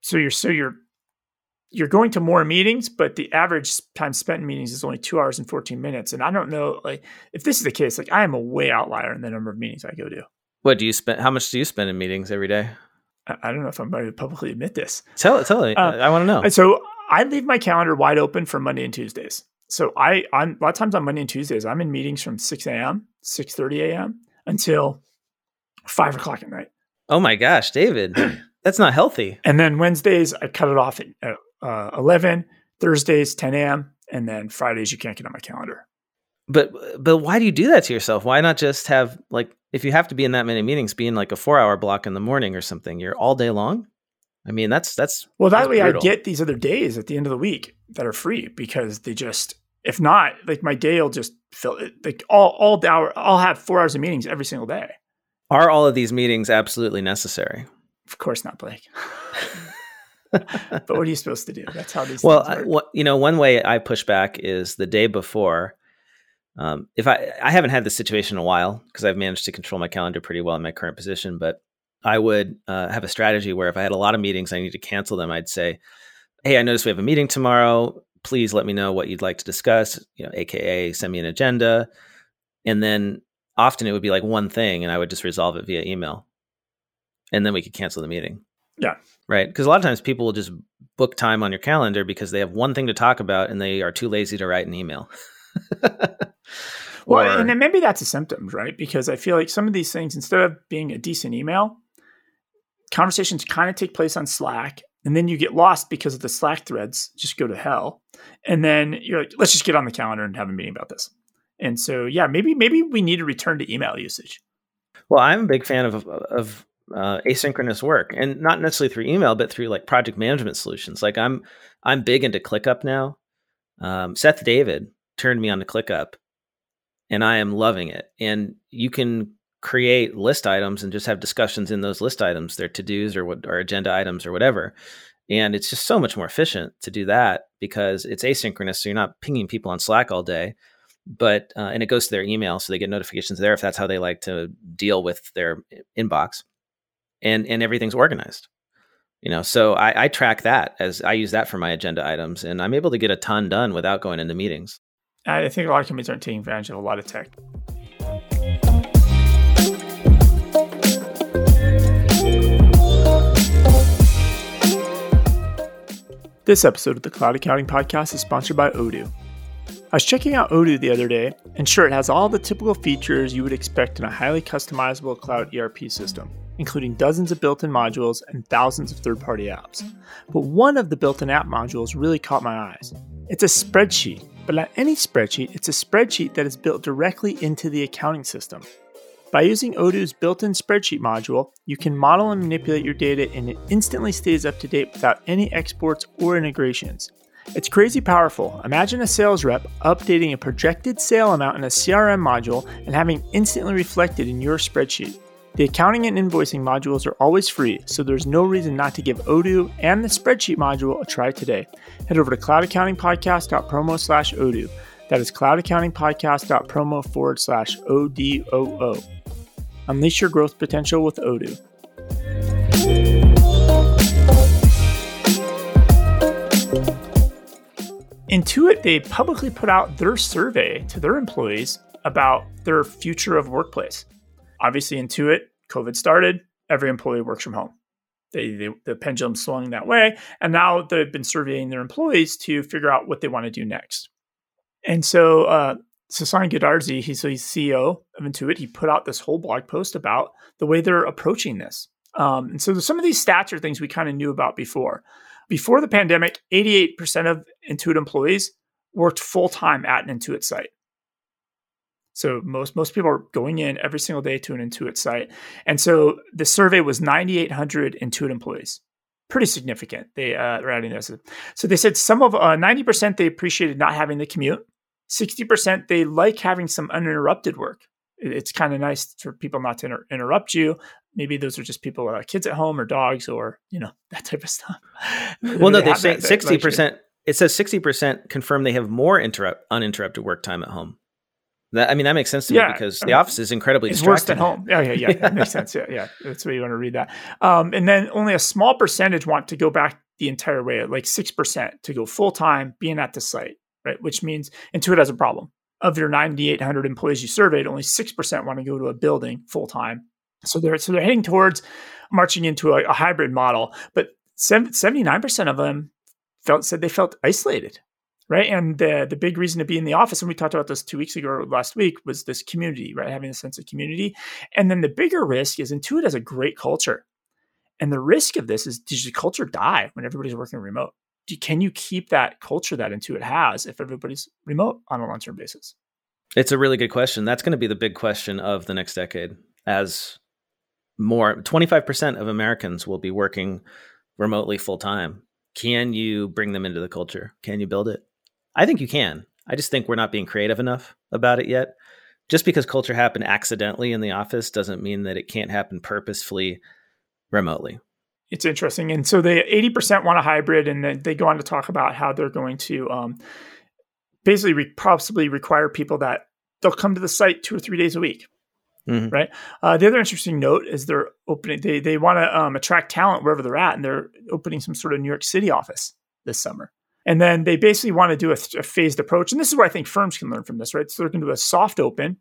So you're so you're you're going to more meetings, but the average time spent in meetings is only two hours and 14 minutes. And I don't know, like, if this is the case, like, I am a way outlier in the number of meetings I go to. What do you spend? How much do you spend in meetings every day? I don't know if I'm ready to publicly admit this. Tell it, tell it. Uh, I want to know. So I leave my calendar wide open for Monday and Tuesdays. So I, I'm a lot of times on Monday and Tuesdays, I'm in meetings from 6 a.m., 6:30 a.m. until five o'clock at night. Oh my gosh, David, that's not healthy. And then Wednesdays, I cut it off at uh, 11. Thursdays, 10 a.m. And then Fridays, you can't get on my calendar. But but why do you do that to yourself? Why not just have like if you have to be in that many meetings, be in like a four hour block in the morning or something? You're all day long. I mean, that's that's well. That that's way, brutal. I get these other days at the end of the week that are free because they just if not like my day will just fill it like all all the hour. I'll have four hours of meetings every single day. Are all of these meetings absolutely necessary? Of course not, Blake. but what are you supposed to do? That's how these. Well, I, you know, one way I push back is the day before. Um, if I I haven't had this situation in a while because I've managed to control my calendar pretty well in my current position, but I would uh, have a strategy where if I had a lot of meetings, I need to cancel them. I'd say, "Hey, I noticed we have a meeting tomorrow. Please let me know what you'd like to discuss. You know, AKA send me an agenda." And then often it would be like one thing, and I would just resolve it via email, and then we could cancel the meeting. Yeah. Right. Because a lot of times people will just book time on your calendar because they have one thing to talk about and they are too lazy to write an email. well, or, and then maybe that's a symptom, right? Because I feel like some of these things, instead of being a decent email, conversations kind of take place on Slack. And then you get lost because of the Slack threads just go to hell. And then you're like, let's just get on the calendar and have a meeting about this. And so, yeah, maybe maybe we need to return to email usage. Well, I'm a big fan of of uh, asynchronous work, and not necessarily through email, but through like project management solutions. Like I'm I'm big into ClickUp now. Um, Seth David turned me on to ClickUp, and I am loving it. And you can create list items and just have discussions in those list items, their to dos or what or agenda items or whatever. And it's just so much more efficient to do that because it's asynchronous. So you're not pinging people on Slack all day but uh, and it goes to their email so they get notifications there if that's how they like to deal with their inbox and and everything's organized you know? So I, I track that as i use that for my agenda items and i'm able to get a ton done without going into meetings. I think a lot of companies aren't taking advantage of a lot of tech. This episode of the Cloud Accounting Podcast is sponsored by Odoo. I was checking out Odoo the other day, and sure, it has all the typical features you would expect in a highly customizable cloud ERP system, including dozens of built in modules and thousands of third party apps. But one of the built in app modules really caught my eyes. It's a spreadsheet, but not any spreadsheet, it's a spreadsheet that is built directly into the accounting system. By using Odoo's built in spreadsheet module, you can model and manipulate your data and it instantly stays up to date without any exports or integrations. It's crazy powerful. Imagine a sales rep updating a projected sale amount in a CRM module and having instantly reflected in your spreadsheet. The accounting and invoicing modules are always free, so there's no reason not to give Odoo and the spreadsheet module a try today. Head over to cloudaccountingpodcast.promo slash Odoo. That is cloudaccountingpodcast.promo forward slash O-D-O-O. Unleash your growth potential with Odoo. Intuit, they publicly put out their survey to their employees about their future of workplace. Obviously, Intuit, COVID started, every employee works from home. They, they, the pendulum swung that way. And now they've been surveying their employees to figure out what they want to do next. And so, uh, Sasan Goodarzi, he's, he's CEO of Intuit, he put out this whole blog post about the way they're approaching this. Um, and so some of these stats are things we kind of knew about before. Before the pandemic, 88% of Intuit employees worked full time at an Intuit site. So most most people are going in every single day to an Intuit site, and so the survey was 9,800 Intuit employees. Pretty significant. They uh, are adding this. So they said some of uh, 90% they appreciated not having the commute. 60% they like having some uninterrupted work. It's kind of nice for people not to inter- interrupt you maybe those are just people with uh, kids at home or dogs or you know that type of stuff. well, no, they say sixty percent. It says sixty percent confirm they have more interrupt uninterrupted work time at home. That, I mean, that makes sense to yeah, me because the office is incredibly it's distracting. worse than home. Yeah, yeah, yeah. that makes sense. Yeah, yeah. That's why you want to read that. Um, and then only a small percentage want to go back the entire way, like six percent to go full time being at the site, right? Which means Intuit has a problem. Of your 9,800 employees you surveyed, only six percent want to go to a building full time So they're so they're heading towards marching into a, a hybrid model. But 79% of them felt said they felt isolated right? And the the big reason to be in the office, and we talked about this two weeks ago or last week, was this community, right? Having a sense of community. And then the bigger risk is Intuit has a great culture. And the risk of this is does the culture die when everybody's working remote? Can you keep that culture that Intuit has if everybody's remote on a long term basis? It's a really good question. That's going to be the big question of the next decade as more 25% of Americans will be working remotely full time. Can you bring them into the culture? Can you build it? I think you can. I just think we're not being creative enough about it yet. Just because culture happened accidentally in the office doesn't mean that it can't happen purposefully remotely. It's interesting. And so they 80% want a hybrid, and then they go on to talk about how they're going to um, basically re- possibly require people that they'll come to the site two or three days a week. Mm-hmm. Right. Uh, the other interesting note is they're opening. They they want to um, attract talent wherever they're at, and they're opening some sort of New York City office this summer. And then they basically want to do a, a, phased approach. And this is where I think firms can learn from this, right? So they're going to do a soft open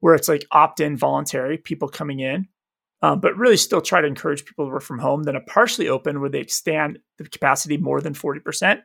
where it's like opt in, voluntary, people coming in, um, but really still try to encourage people to work from home. Then a partially open where they extend the capacity more than 40%,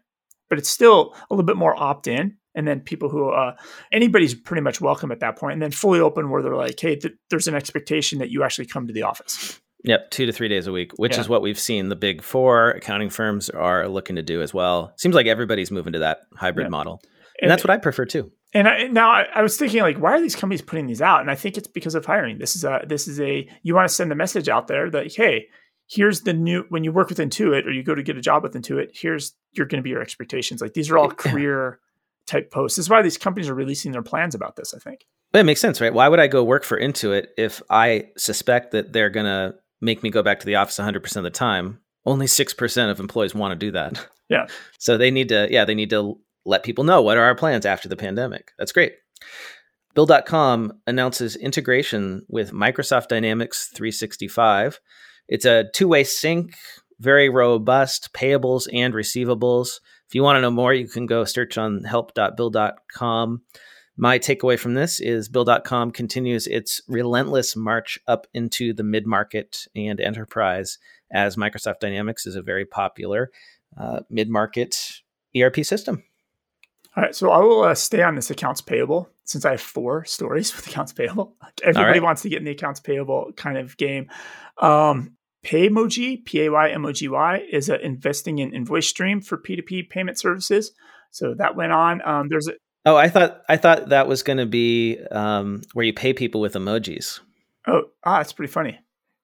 but it's still a little bit more opt in. And then people who, uh, anybody's pretty much welcome at that point. And then fully open where they're like, hey, th- there's an expectation that you actually come to the office. Yep, two to three days a week, which yeah. is what we've seen the big four accounting firms are looking to do as well. Seems like everybody's moving to that hybrid yeah. model, and, and, that's what I prefer too. And I, now I, I, was thinking, like, why are these companies putting these out? And I think it's because of hiring. This is a this is a you want to send a message out there that hey, here's the new when you work with Intuit or you go to get a job with Intuit, here's you're going to be your expectations. Like these are all career type posts. This is why these companies are releasing their plans about this. I think. It makes sense, right? Why would I go work for Intuit if I suspect that they're going to make me go back to the office 100% of the time. Only 6% of employees want to do that. Yeah. So they need to, yeah, they need to let people know what are our plans after the pandemic. That's great. Bill.com announces integration with Microsoft Dynamics 365. It's a two way sync, very robust, payables and receivables. If you want to know more, you can go search on help.bill.com. My takeaway from this is Bill.com continues its relentless march up into the mid market and enterprise as Microsoft Dynamics is a very popular uh, mid market ERP system. All right, so I will uh, stay on this accounts payable since I have four stories with accounts payable. Everybody right. wants to get in the accounts payable kind of game. Um, Paymogy, P A Y M O G Y, is uh, investing in InvoiceStream for P2P payment services. So that went on. Um, there's a Oh, I thought I thought that was going to be um, where you pay people with emojis. Oh, ah, it's pretty funny.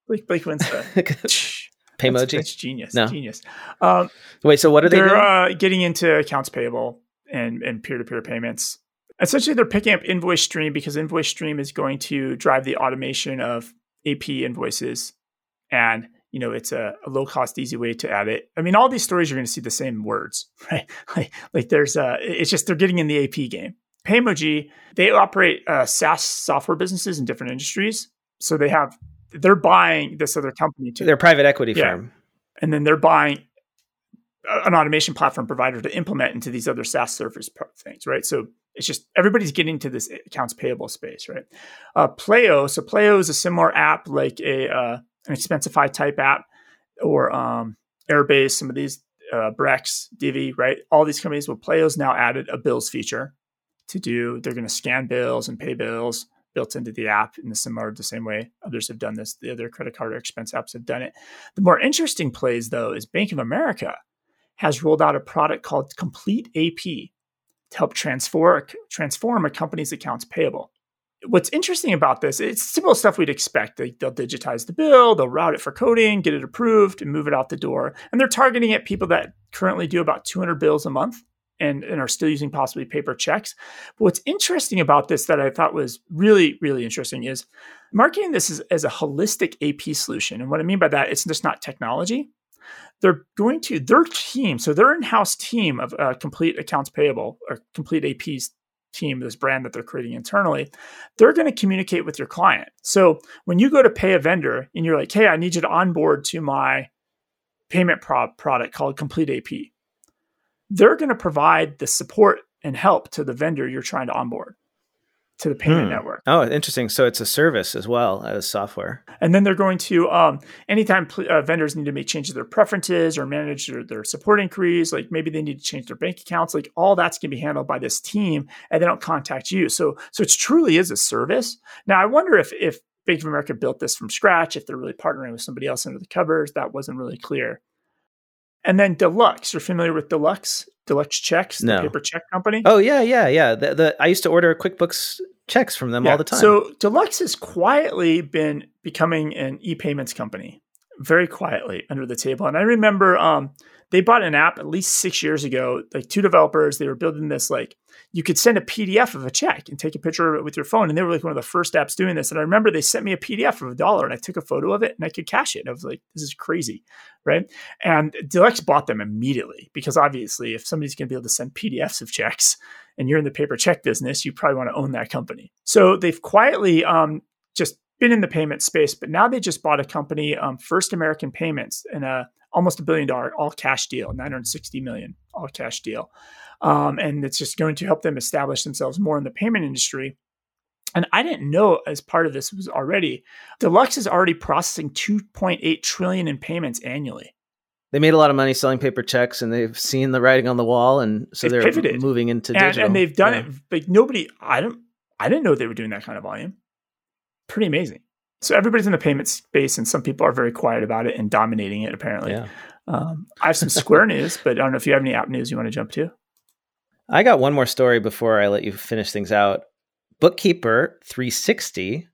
Blake Blake wins Paymoji. That's, that's genius. No. Genius. Um, Wait, so what are they? They're uh, getting into accounts payable and and peer to peer payments. Essentially, they're picking up InvoiceStream because InvoiceStream is going to drive the automation of AP invoices and you know, it's a, a, low cost, easy way to add it. I mean, all these stories you're going to see the same words, right? Like, like there's a, it's just they're getting in the AP game. Paymogy, they operate uh, SaaS software businesses in different industries. So they have, they're buying this other company too. They're private equity yeah. firm. And then they're buying an automation platform provider to implement into these other SaaS service things, right? So it's just everybody's getting to this accounts payable space, right? Uh, Pleo, so Pleo is a similar app like a uh, an Expensify type app or um, Airbase, some of these uh, Brex, Divvy, right? All these companies will Pleo's now added a bills feature to do. They're going to scan bills and pay bills built into the app in the similar the same way others have done this. The other credit card or expense apps have done it. The more interesting plays though is Bank of America has rolled out a product called Complete AP to help transform transform a company's accounts payable what's interesting about this, it's simple stuff we'd expect. They, will digitize the bill, they'll route it for coding, get it approved, and move it out the door. And they're targeting at people that currently do about 200 bills a month and, and are still using possibly paper checks. But what's interesting about this that I thought was really, really interesting is marketing this as, as a holistic AP solution. And what I mean by that, it's just not technology. They're going to their team, so their in-house team of uh, complete accounts payable or complete APs team, this brand that they're creating internally, they're going to communicate with your client. So when you go to pay a vendor and you're like, hey, I need you to onboard to my payment pro- product called Complete AP, they're going to provide the support and help to the vendor you're trying to onboard. To the payment hmm. network. Oh, interesting. So it's a service as well as software. And then they're going to, um, anytime uh, vendors need to make changes to their preferences or manage their, their, support inquiries, like maybe they need to change their bank accounts, like all that's going to be handled by this team, and they don't contact you. So, so it truly is a service. Now, I wonder if if Bank of America built this from scratch, if they're really partnering with somebody else under the covers, that wasn't really clear. And then Deluxe, you're familiar with Deluxe? Deluxe Checks, the no. paper check company. Oh yeah, yeah, yeah. The, the I used to order QuickBooks checks from them yeah. all the time. So Deluxe has quietly been becoming an e-payments company, very quietly under the table. And I remember um, they bought an app at least six years ago. Like two developers, they were building this like you could send a PDF of a check and take a picture of it with your phone. And they were like one of the first apps doing this. And I remember they sent me a PDF of a dollar and I took a photo of it and I could cash it. And I was like, this is crazy. Right. And Deluxe bought them immediately because obviously, if somebody's going to be able to send PDFs of checks and you're in the paper check business, you probably want to own that company. So they've quietly um, just been in the payment space, but now they just bought a company, um, First American Payments, in a almost a billion dollar all cash deal, 960 million all cash deal. Um, and it's just going to help them establish themselves more in the payment industry. And I didn't know as part of this was already Deluxe is already processing 2.8 trillion in payments annually. They made a lot of money selling paper checks, and they've seen the writing on the wall, and so they've they're pivoted. moving into and, digital. And they've done yeah. it. Like nobody, I don't, I didn't know they were doing that kind of volume. Pretty amazing. So everybody's in the payment space, and some people are very quiet about it and dominating it. Apparently, yeah. um, I have some Square news, but I don't know if you have any app news you want to jump to. I got one more story before I let you finish things out. Bookkeeper 360,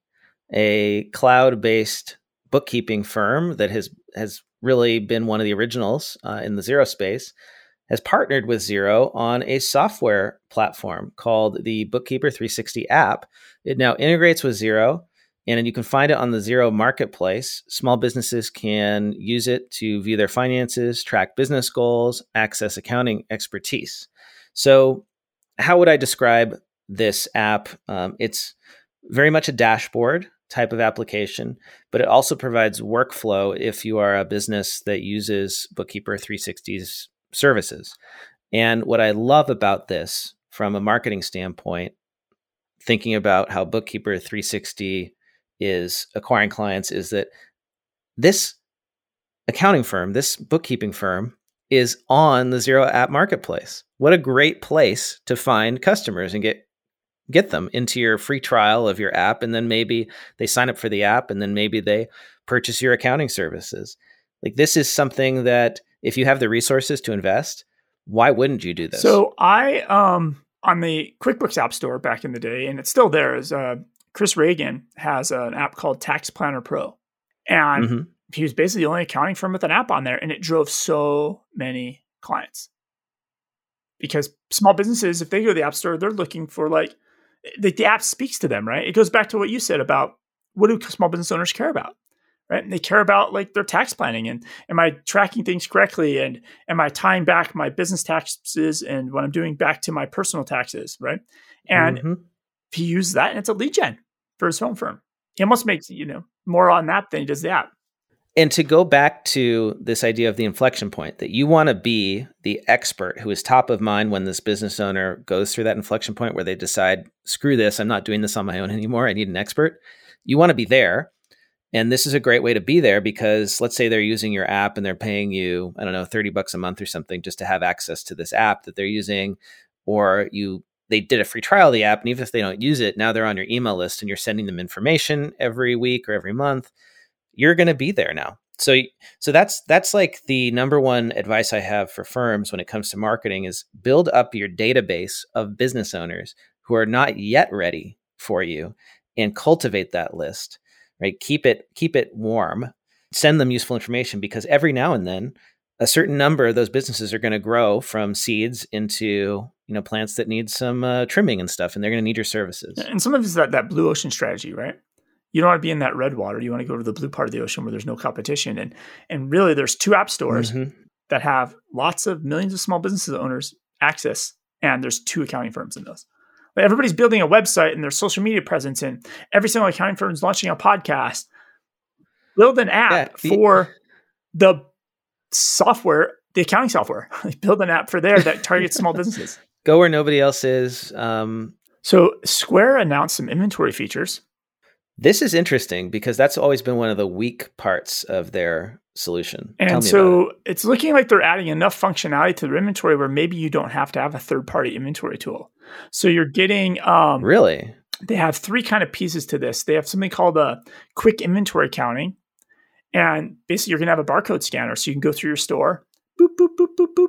a cloud-based bookkeeping firm that has has really been one of the originals uh, in the Xero space, has partnered with Xero on a software platform called the Bookkeeper 360 app. It now integrates with Xero, and you can find it on the Xero marketplace. Small businesses can use it to view their finances, track business goals, access accounting expertise. So, how would I describe this app? Um, it's very much a dashboard type of application, but it also provides workflow if you are a business that uses Bookkeeper 360's services. And what I love about this from a marketing standpoint, thinking about how Bookkeeper 360 is acquiring clients, is that this accounting firm, this bookkeeping firm, is on the Xero app marketplace. What a great place to find customers and get get them into your free trial of your app and then maybe they sign up for the app and then maybe they purchase your accounting services. Like this is something that if you have the resources to invest, why wouldn't you do this? So I um on the QuickBooks App Store back in the day, and it's still there. Is uh, Chris Reagan has an app called Tax Planner Pro, and mm-hmm he was basically the only accounting firm with an app on there, and it drove so many clients. Because small businesses, if they go to the app store, they're looking for like the, the app speaks to them, right? It goes back to what you said about what do small business owners care about, right? And they care about like their tax planning and am I tracking things correctly and am I tying back my business taxes and what I'm doing back to my personal taxes, right? And mm-hmm. He uses that and it's a lead gen for his home firm. He almost makes you know more on that than he does the app. And to go back to this idea of the inflection point, that you want to be the expert who is top of mind when this business owner goes through that inflection point where they decide, screw this, I'm not doing this on my own anymore. I need an expert. You want to be there. And this is a great way to be there because let's say they're using your app and they're paying you, I don't know, 30 bucks a month or something just to have access to this app that they're using. Or you they did a free trial of the app, and even if they don't use it, now they're on your email list and you're sending them information every week or every month you're going to be there now. So so that's that's like the number one advice I have for firms when it comes to marketing is build up your database of business owners who are not yet ready for you and cultivate that list. Right? Keep it keep it warm. Send them useful information because every now and then a certain number of those businesses are going to grow from seeds into you know plants that need some uh, trimming and stuff and they're going to need your services and some of it's that, that blue ocean strategy right you don't want to be in that red water. You want to go to the blue part of the ocean where there's no competition. And and really, there's two app stores mm-hmm. that have lots of millions of small businesses owners access, and there's two accounting firms in those. But everybody's building a website and their social media presence, and every single accounting firm is launching a podcast. Build an app yeah, the- for the software, the accounting software. build an app for there that targets small businesses. Go where nobody else is. Um, So Square announced some inventory features. This is interesting because that's always been one of the weak parts of their solution. And so it. it's looking like they're adding enough functionality to their inventory where maybe you don't have to have a third party inventory tool. So you're getting um, really. They have three kind of pieces to this. They have something called a quick inventory counting, and basically you're gonna have a barcode scanner, so you can go through your store, boop boop boop boop boop,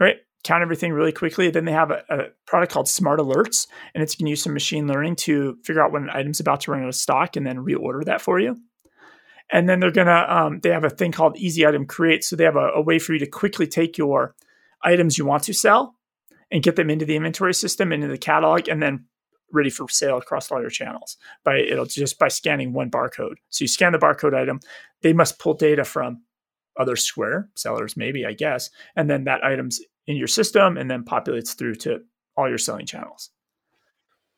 right? Count everything really quickly. Then they have a, a product called Smart Alerts, and it's going to use some machine learning to figure out when an item's about to run out of stock and then reorder that for you. And then they're gonna um, they have a thing called Easy Item Create, so they have a, a way for you to quickly take your items you want to sell and get them into the inventory system, into the catalog, and then ready for sale across all your channels by it'll just by scanning one barcode. So you scan the barcode item, they must pull data from other Square sellers, maybe I guess, and then that item's in your system and then populates through to all your selling channels.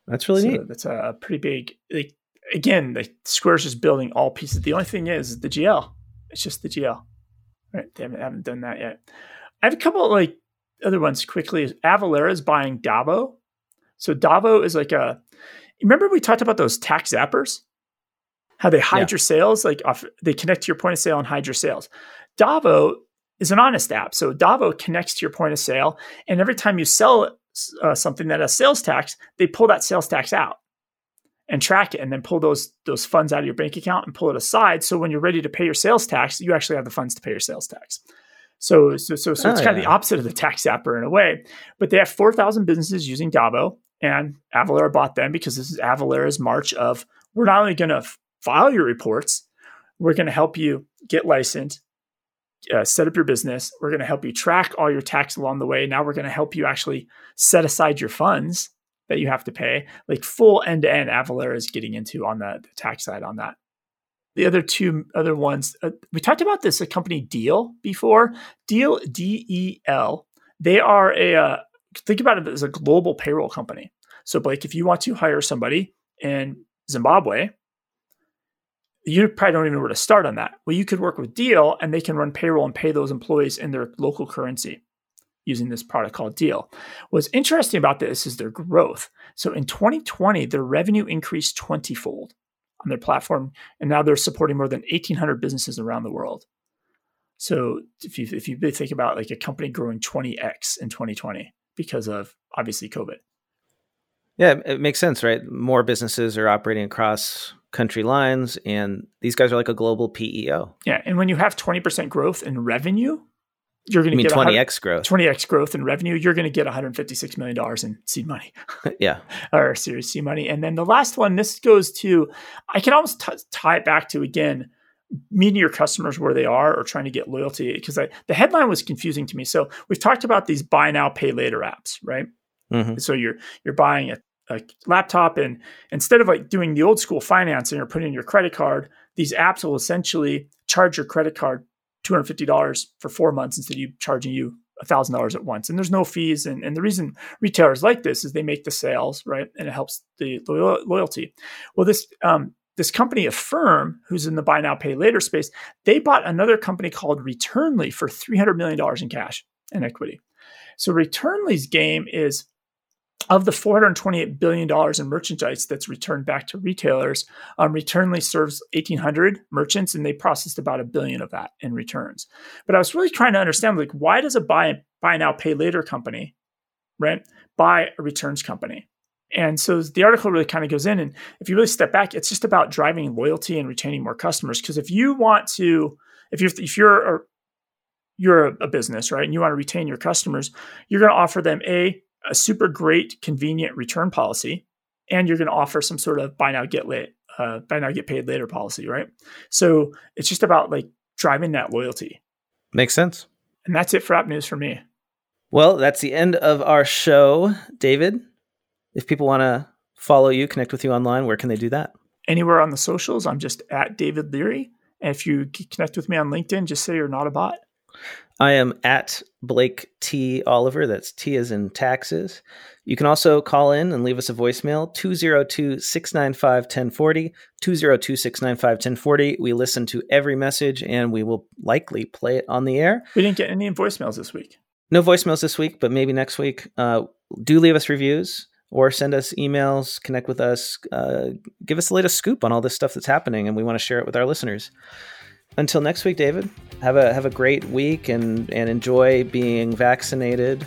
That's really so neat. That's a pretty big. Like, again, the Square's just building all pieces. The only thing is the GL. It's just the GL. Right? They haven't, haven't done that yet. I have a couple like other ones quickly. Avalara is buying Davo. So Davo is like a. Remember we talked about those tax zappers? How they hide yeah. your sales, like off, they connect to your point of sale and hide your sales. Davo is an honest app. So Davo connects to your point of sale, and every time you sell uh, something that has sales tax, they pull that sales tax out and track it, and then pull those those funds out of your bank account and pull it aside. So when you're ready to pay your sales tax, you actually have the funds to pay your sales tax. So so so, so oh, it's kind yeah. of the opposite of the tax zapper in a way. But they have four thousand businesses using Davo, and Avalara bought them because this is Avalara's march of we're not only going to file your reports, we're going to help you get licensed, uh, set up your business. We're going to help you track all your tax along the way. Now we're going to help you actually set aside your funds that you have to pay. Like full end to end, Avalara is getting into on the, the, tax side on that. The other two other ones, uh, we talked about this a company Deel before. Deel D E L. They are a uh, think about it as a global payroll company. So, Blake, if you want to hire somebody in Zimbabwe, you probably don't even know where to start on that. Well, you could work with Deel and they can run payroll and pay those employees in their local currency using this product called Deel. What's interesting about this is their growth. So in 2020, their revenue increased 20 fold on their platform, and now they're supporting more than 1,800 businesses around the world. So if you if you think about like a company growing 20x in 2020 because of obviously COVID. Yeah, it makes sense, right? More businesses are operating across country lines, and these guys are like a global PEO. Yeah, and when you have 20% growth in revenue, you're going to get 20x growth. 20x growth in revenue. You're going to get 156 million dollars in seed money. yeah, or Series C money. And then the last one, this goes to, I can almost t- tie it back to again meeting your customers where they are or trying to get loyalty because the headline was confusing to me. So we've talked about these buy now pay later apps, right? Mm-hmm. So you're you're buying a, a laptop and instead of like doing the old school financing or putting in your credit card, these apps will essentially charge your credit card $250 for four months instead of you charging you $1,000 at once. And there's no fees. And, and the reason retailers like this is they make the sales, right? And it helps the loyalty. Well, this, um, this company Affirm, who's in the buy now, pay later space, they bought another company called Returnly for $300 million in cash and equity. So Returnly's game is of the $428 billion in merchandise that's returned back to retailers, um, Returnly serves 1,800 merchants and they processed about a billion of that in returns. But I was really trying to understand, like, why does a buy, buy now, pay later company, right, buy a returns company? And so the article really kind of goes in, and if you really step back, it's just about driving loyalty and retaining more customers. Because if you want to, if you're if you're a, you're a business, right, and you want to retain your customers, you're going to offer them a a super great, convenient return policy, and you're going to offer some sort of buy now get late, uh, buy now get paid later policy, right? So it's just about like driving that loyalty. Makes sense. And that's it for app news for me. Well, that's the end of our show, David. If people want to follow you, connect with you online, where can they do that? Anywhere on the socials, I'm just at David Leary. And if you connect with me on LinkedIn, just say you're not a bot. I am at Blake T. Oliver. That's T as in taxes. You can also call in and leave us a voicemail 202 695 1040. 202 695 1040. We listen to every message and we will likely play it on the air. We didn't get any voicemails this week. No voicemails this week, but maybe next week. Uh, do leave us reviews. or send us emails, connect with us, uh, give us the latest scoop on all this stuff that's happening, and we want to share it with our listeners. Until next week, David, have a have a great week and and enjoy being vaccinated.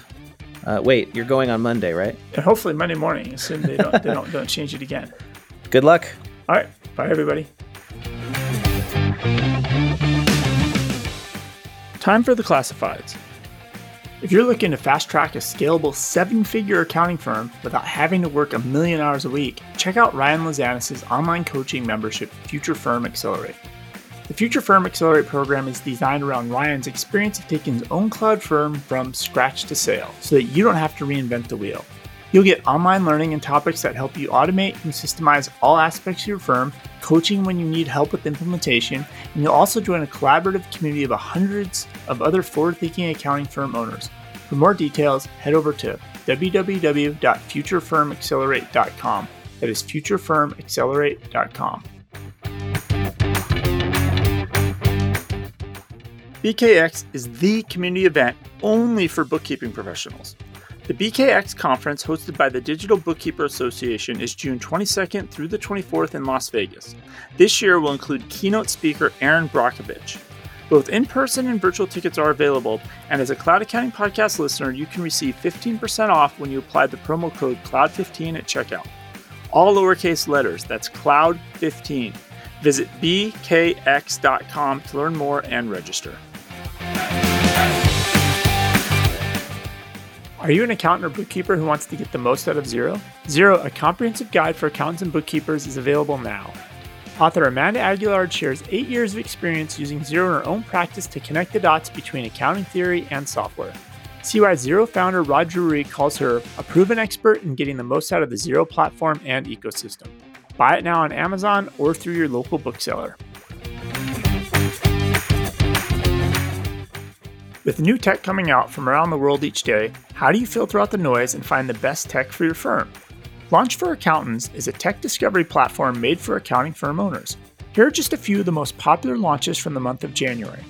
Uh, wait, you're going on Monday, right? And hopefully Monday morning. Assume they don't they don't don't change it again. Good luck. All right, bye everybody. Time for the classifieds. If you're looking to fast track a scalable seven figure accounting firm without having to work a million hours a week, check out Ryan Lazanis' online coaching membership, Future Firm Accelerate. The Future Firm Accelerate program is designed around Ryan's experience of taking his own cloud firm from scratch to sale so that you don't have to reinvent the wheel. You'll get online learning and topics that help you automate and systemize all aspects of your firm, coaching when you need help with implementation, and you'll also join a collaborative community of hundreds of other forward thinking accounting firm owners. For more details, head over to www.futurefirmaccelerate.com. That is futurefirmaccelerate.com. BKX is the community event only for bookkeeping professionals. The BKX conference, hosted by the Digital Bookkeeper Association, is June 22nd through the 24th in Las Vegas. This year will include keynote speaker Erin Brockovich. Both in person and virtual tickets are available, and as a Cloud Accounting Podcast listener, you can receive 15% off when you apply the promo code CLOUD15 at checkout. All lowercase letters, that's CLOUD15. Visit bkx.com to learn more and register. Are you an accountant or bookkeeper who wants to get the most out of Xero? Xero, a comprehensive guide for accountants and bookkeepers, is available now. Author Amanda Aguillard shares eight years of experience using Xero in her own practice to connect the dots between accounting theory and software. See why Xero founder Rod Drury calls her a proven expert in getting the most out of the Xero platform and ecosystem. Buy it now on Amazon or through your local bookseller. With new tech coming out from around the world each day, how do you filter out the noise and find the best tech for your firm? Launch for Accountants is a tech discovery platform made for accounting firm owners. Here are just a few of the most popular launches from the month of January.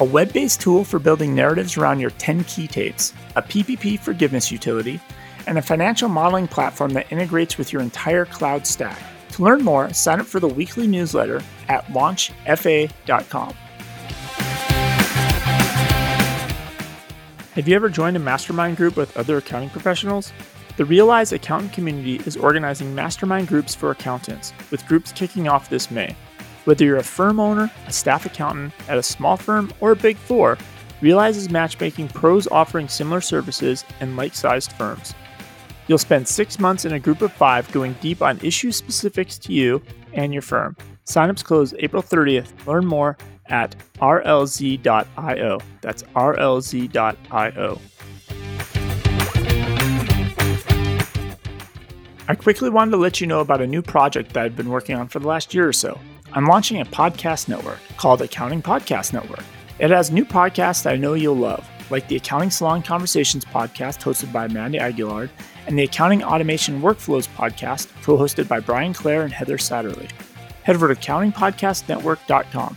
A web based tool for building narratives around your 10 key tapes, a PPP forgiveness utility, and a financial modeling platform that integrates with your entire cloud stack. To learn more, sign up for the weekly newsletter at launchfa.com. Have you ever joined a mastermind group with other accounting professionals? The Realize Accountant community is organizing mastermind groups for accountants, with groups kicking off this May. Whether you're a firm owner, a staff accountant at a small firm, or a big four, Realize is matchmaking pros offering similar services and like sized firms. You'll spend six months in a group of five going deep on issue specifics to you and your firm. Signups close April 30th. Learn more at rlz.io. That's rlz.io. I quickly wanted to let you know about a new project that I've been working on for the last year or so. I'm launching a podcast network called Accounting Podcast Network. It has new podcasts that I know you'll love, like the Accounting Salon Conversations podcast hosted by Amanda Aguillard and the Accounting Automation Workflows podcast co hosted by Brian Clare and Heather Satterley. Head over to accountingpodcastnetwork.com.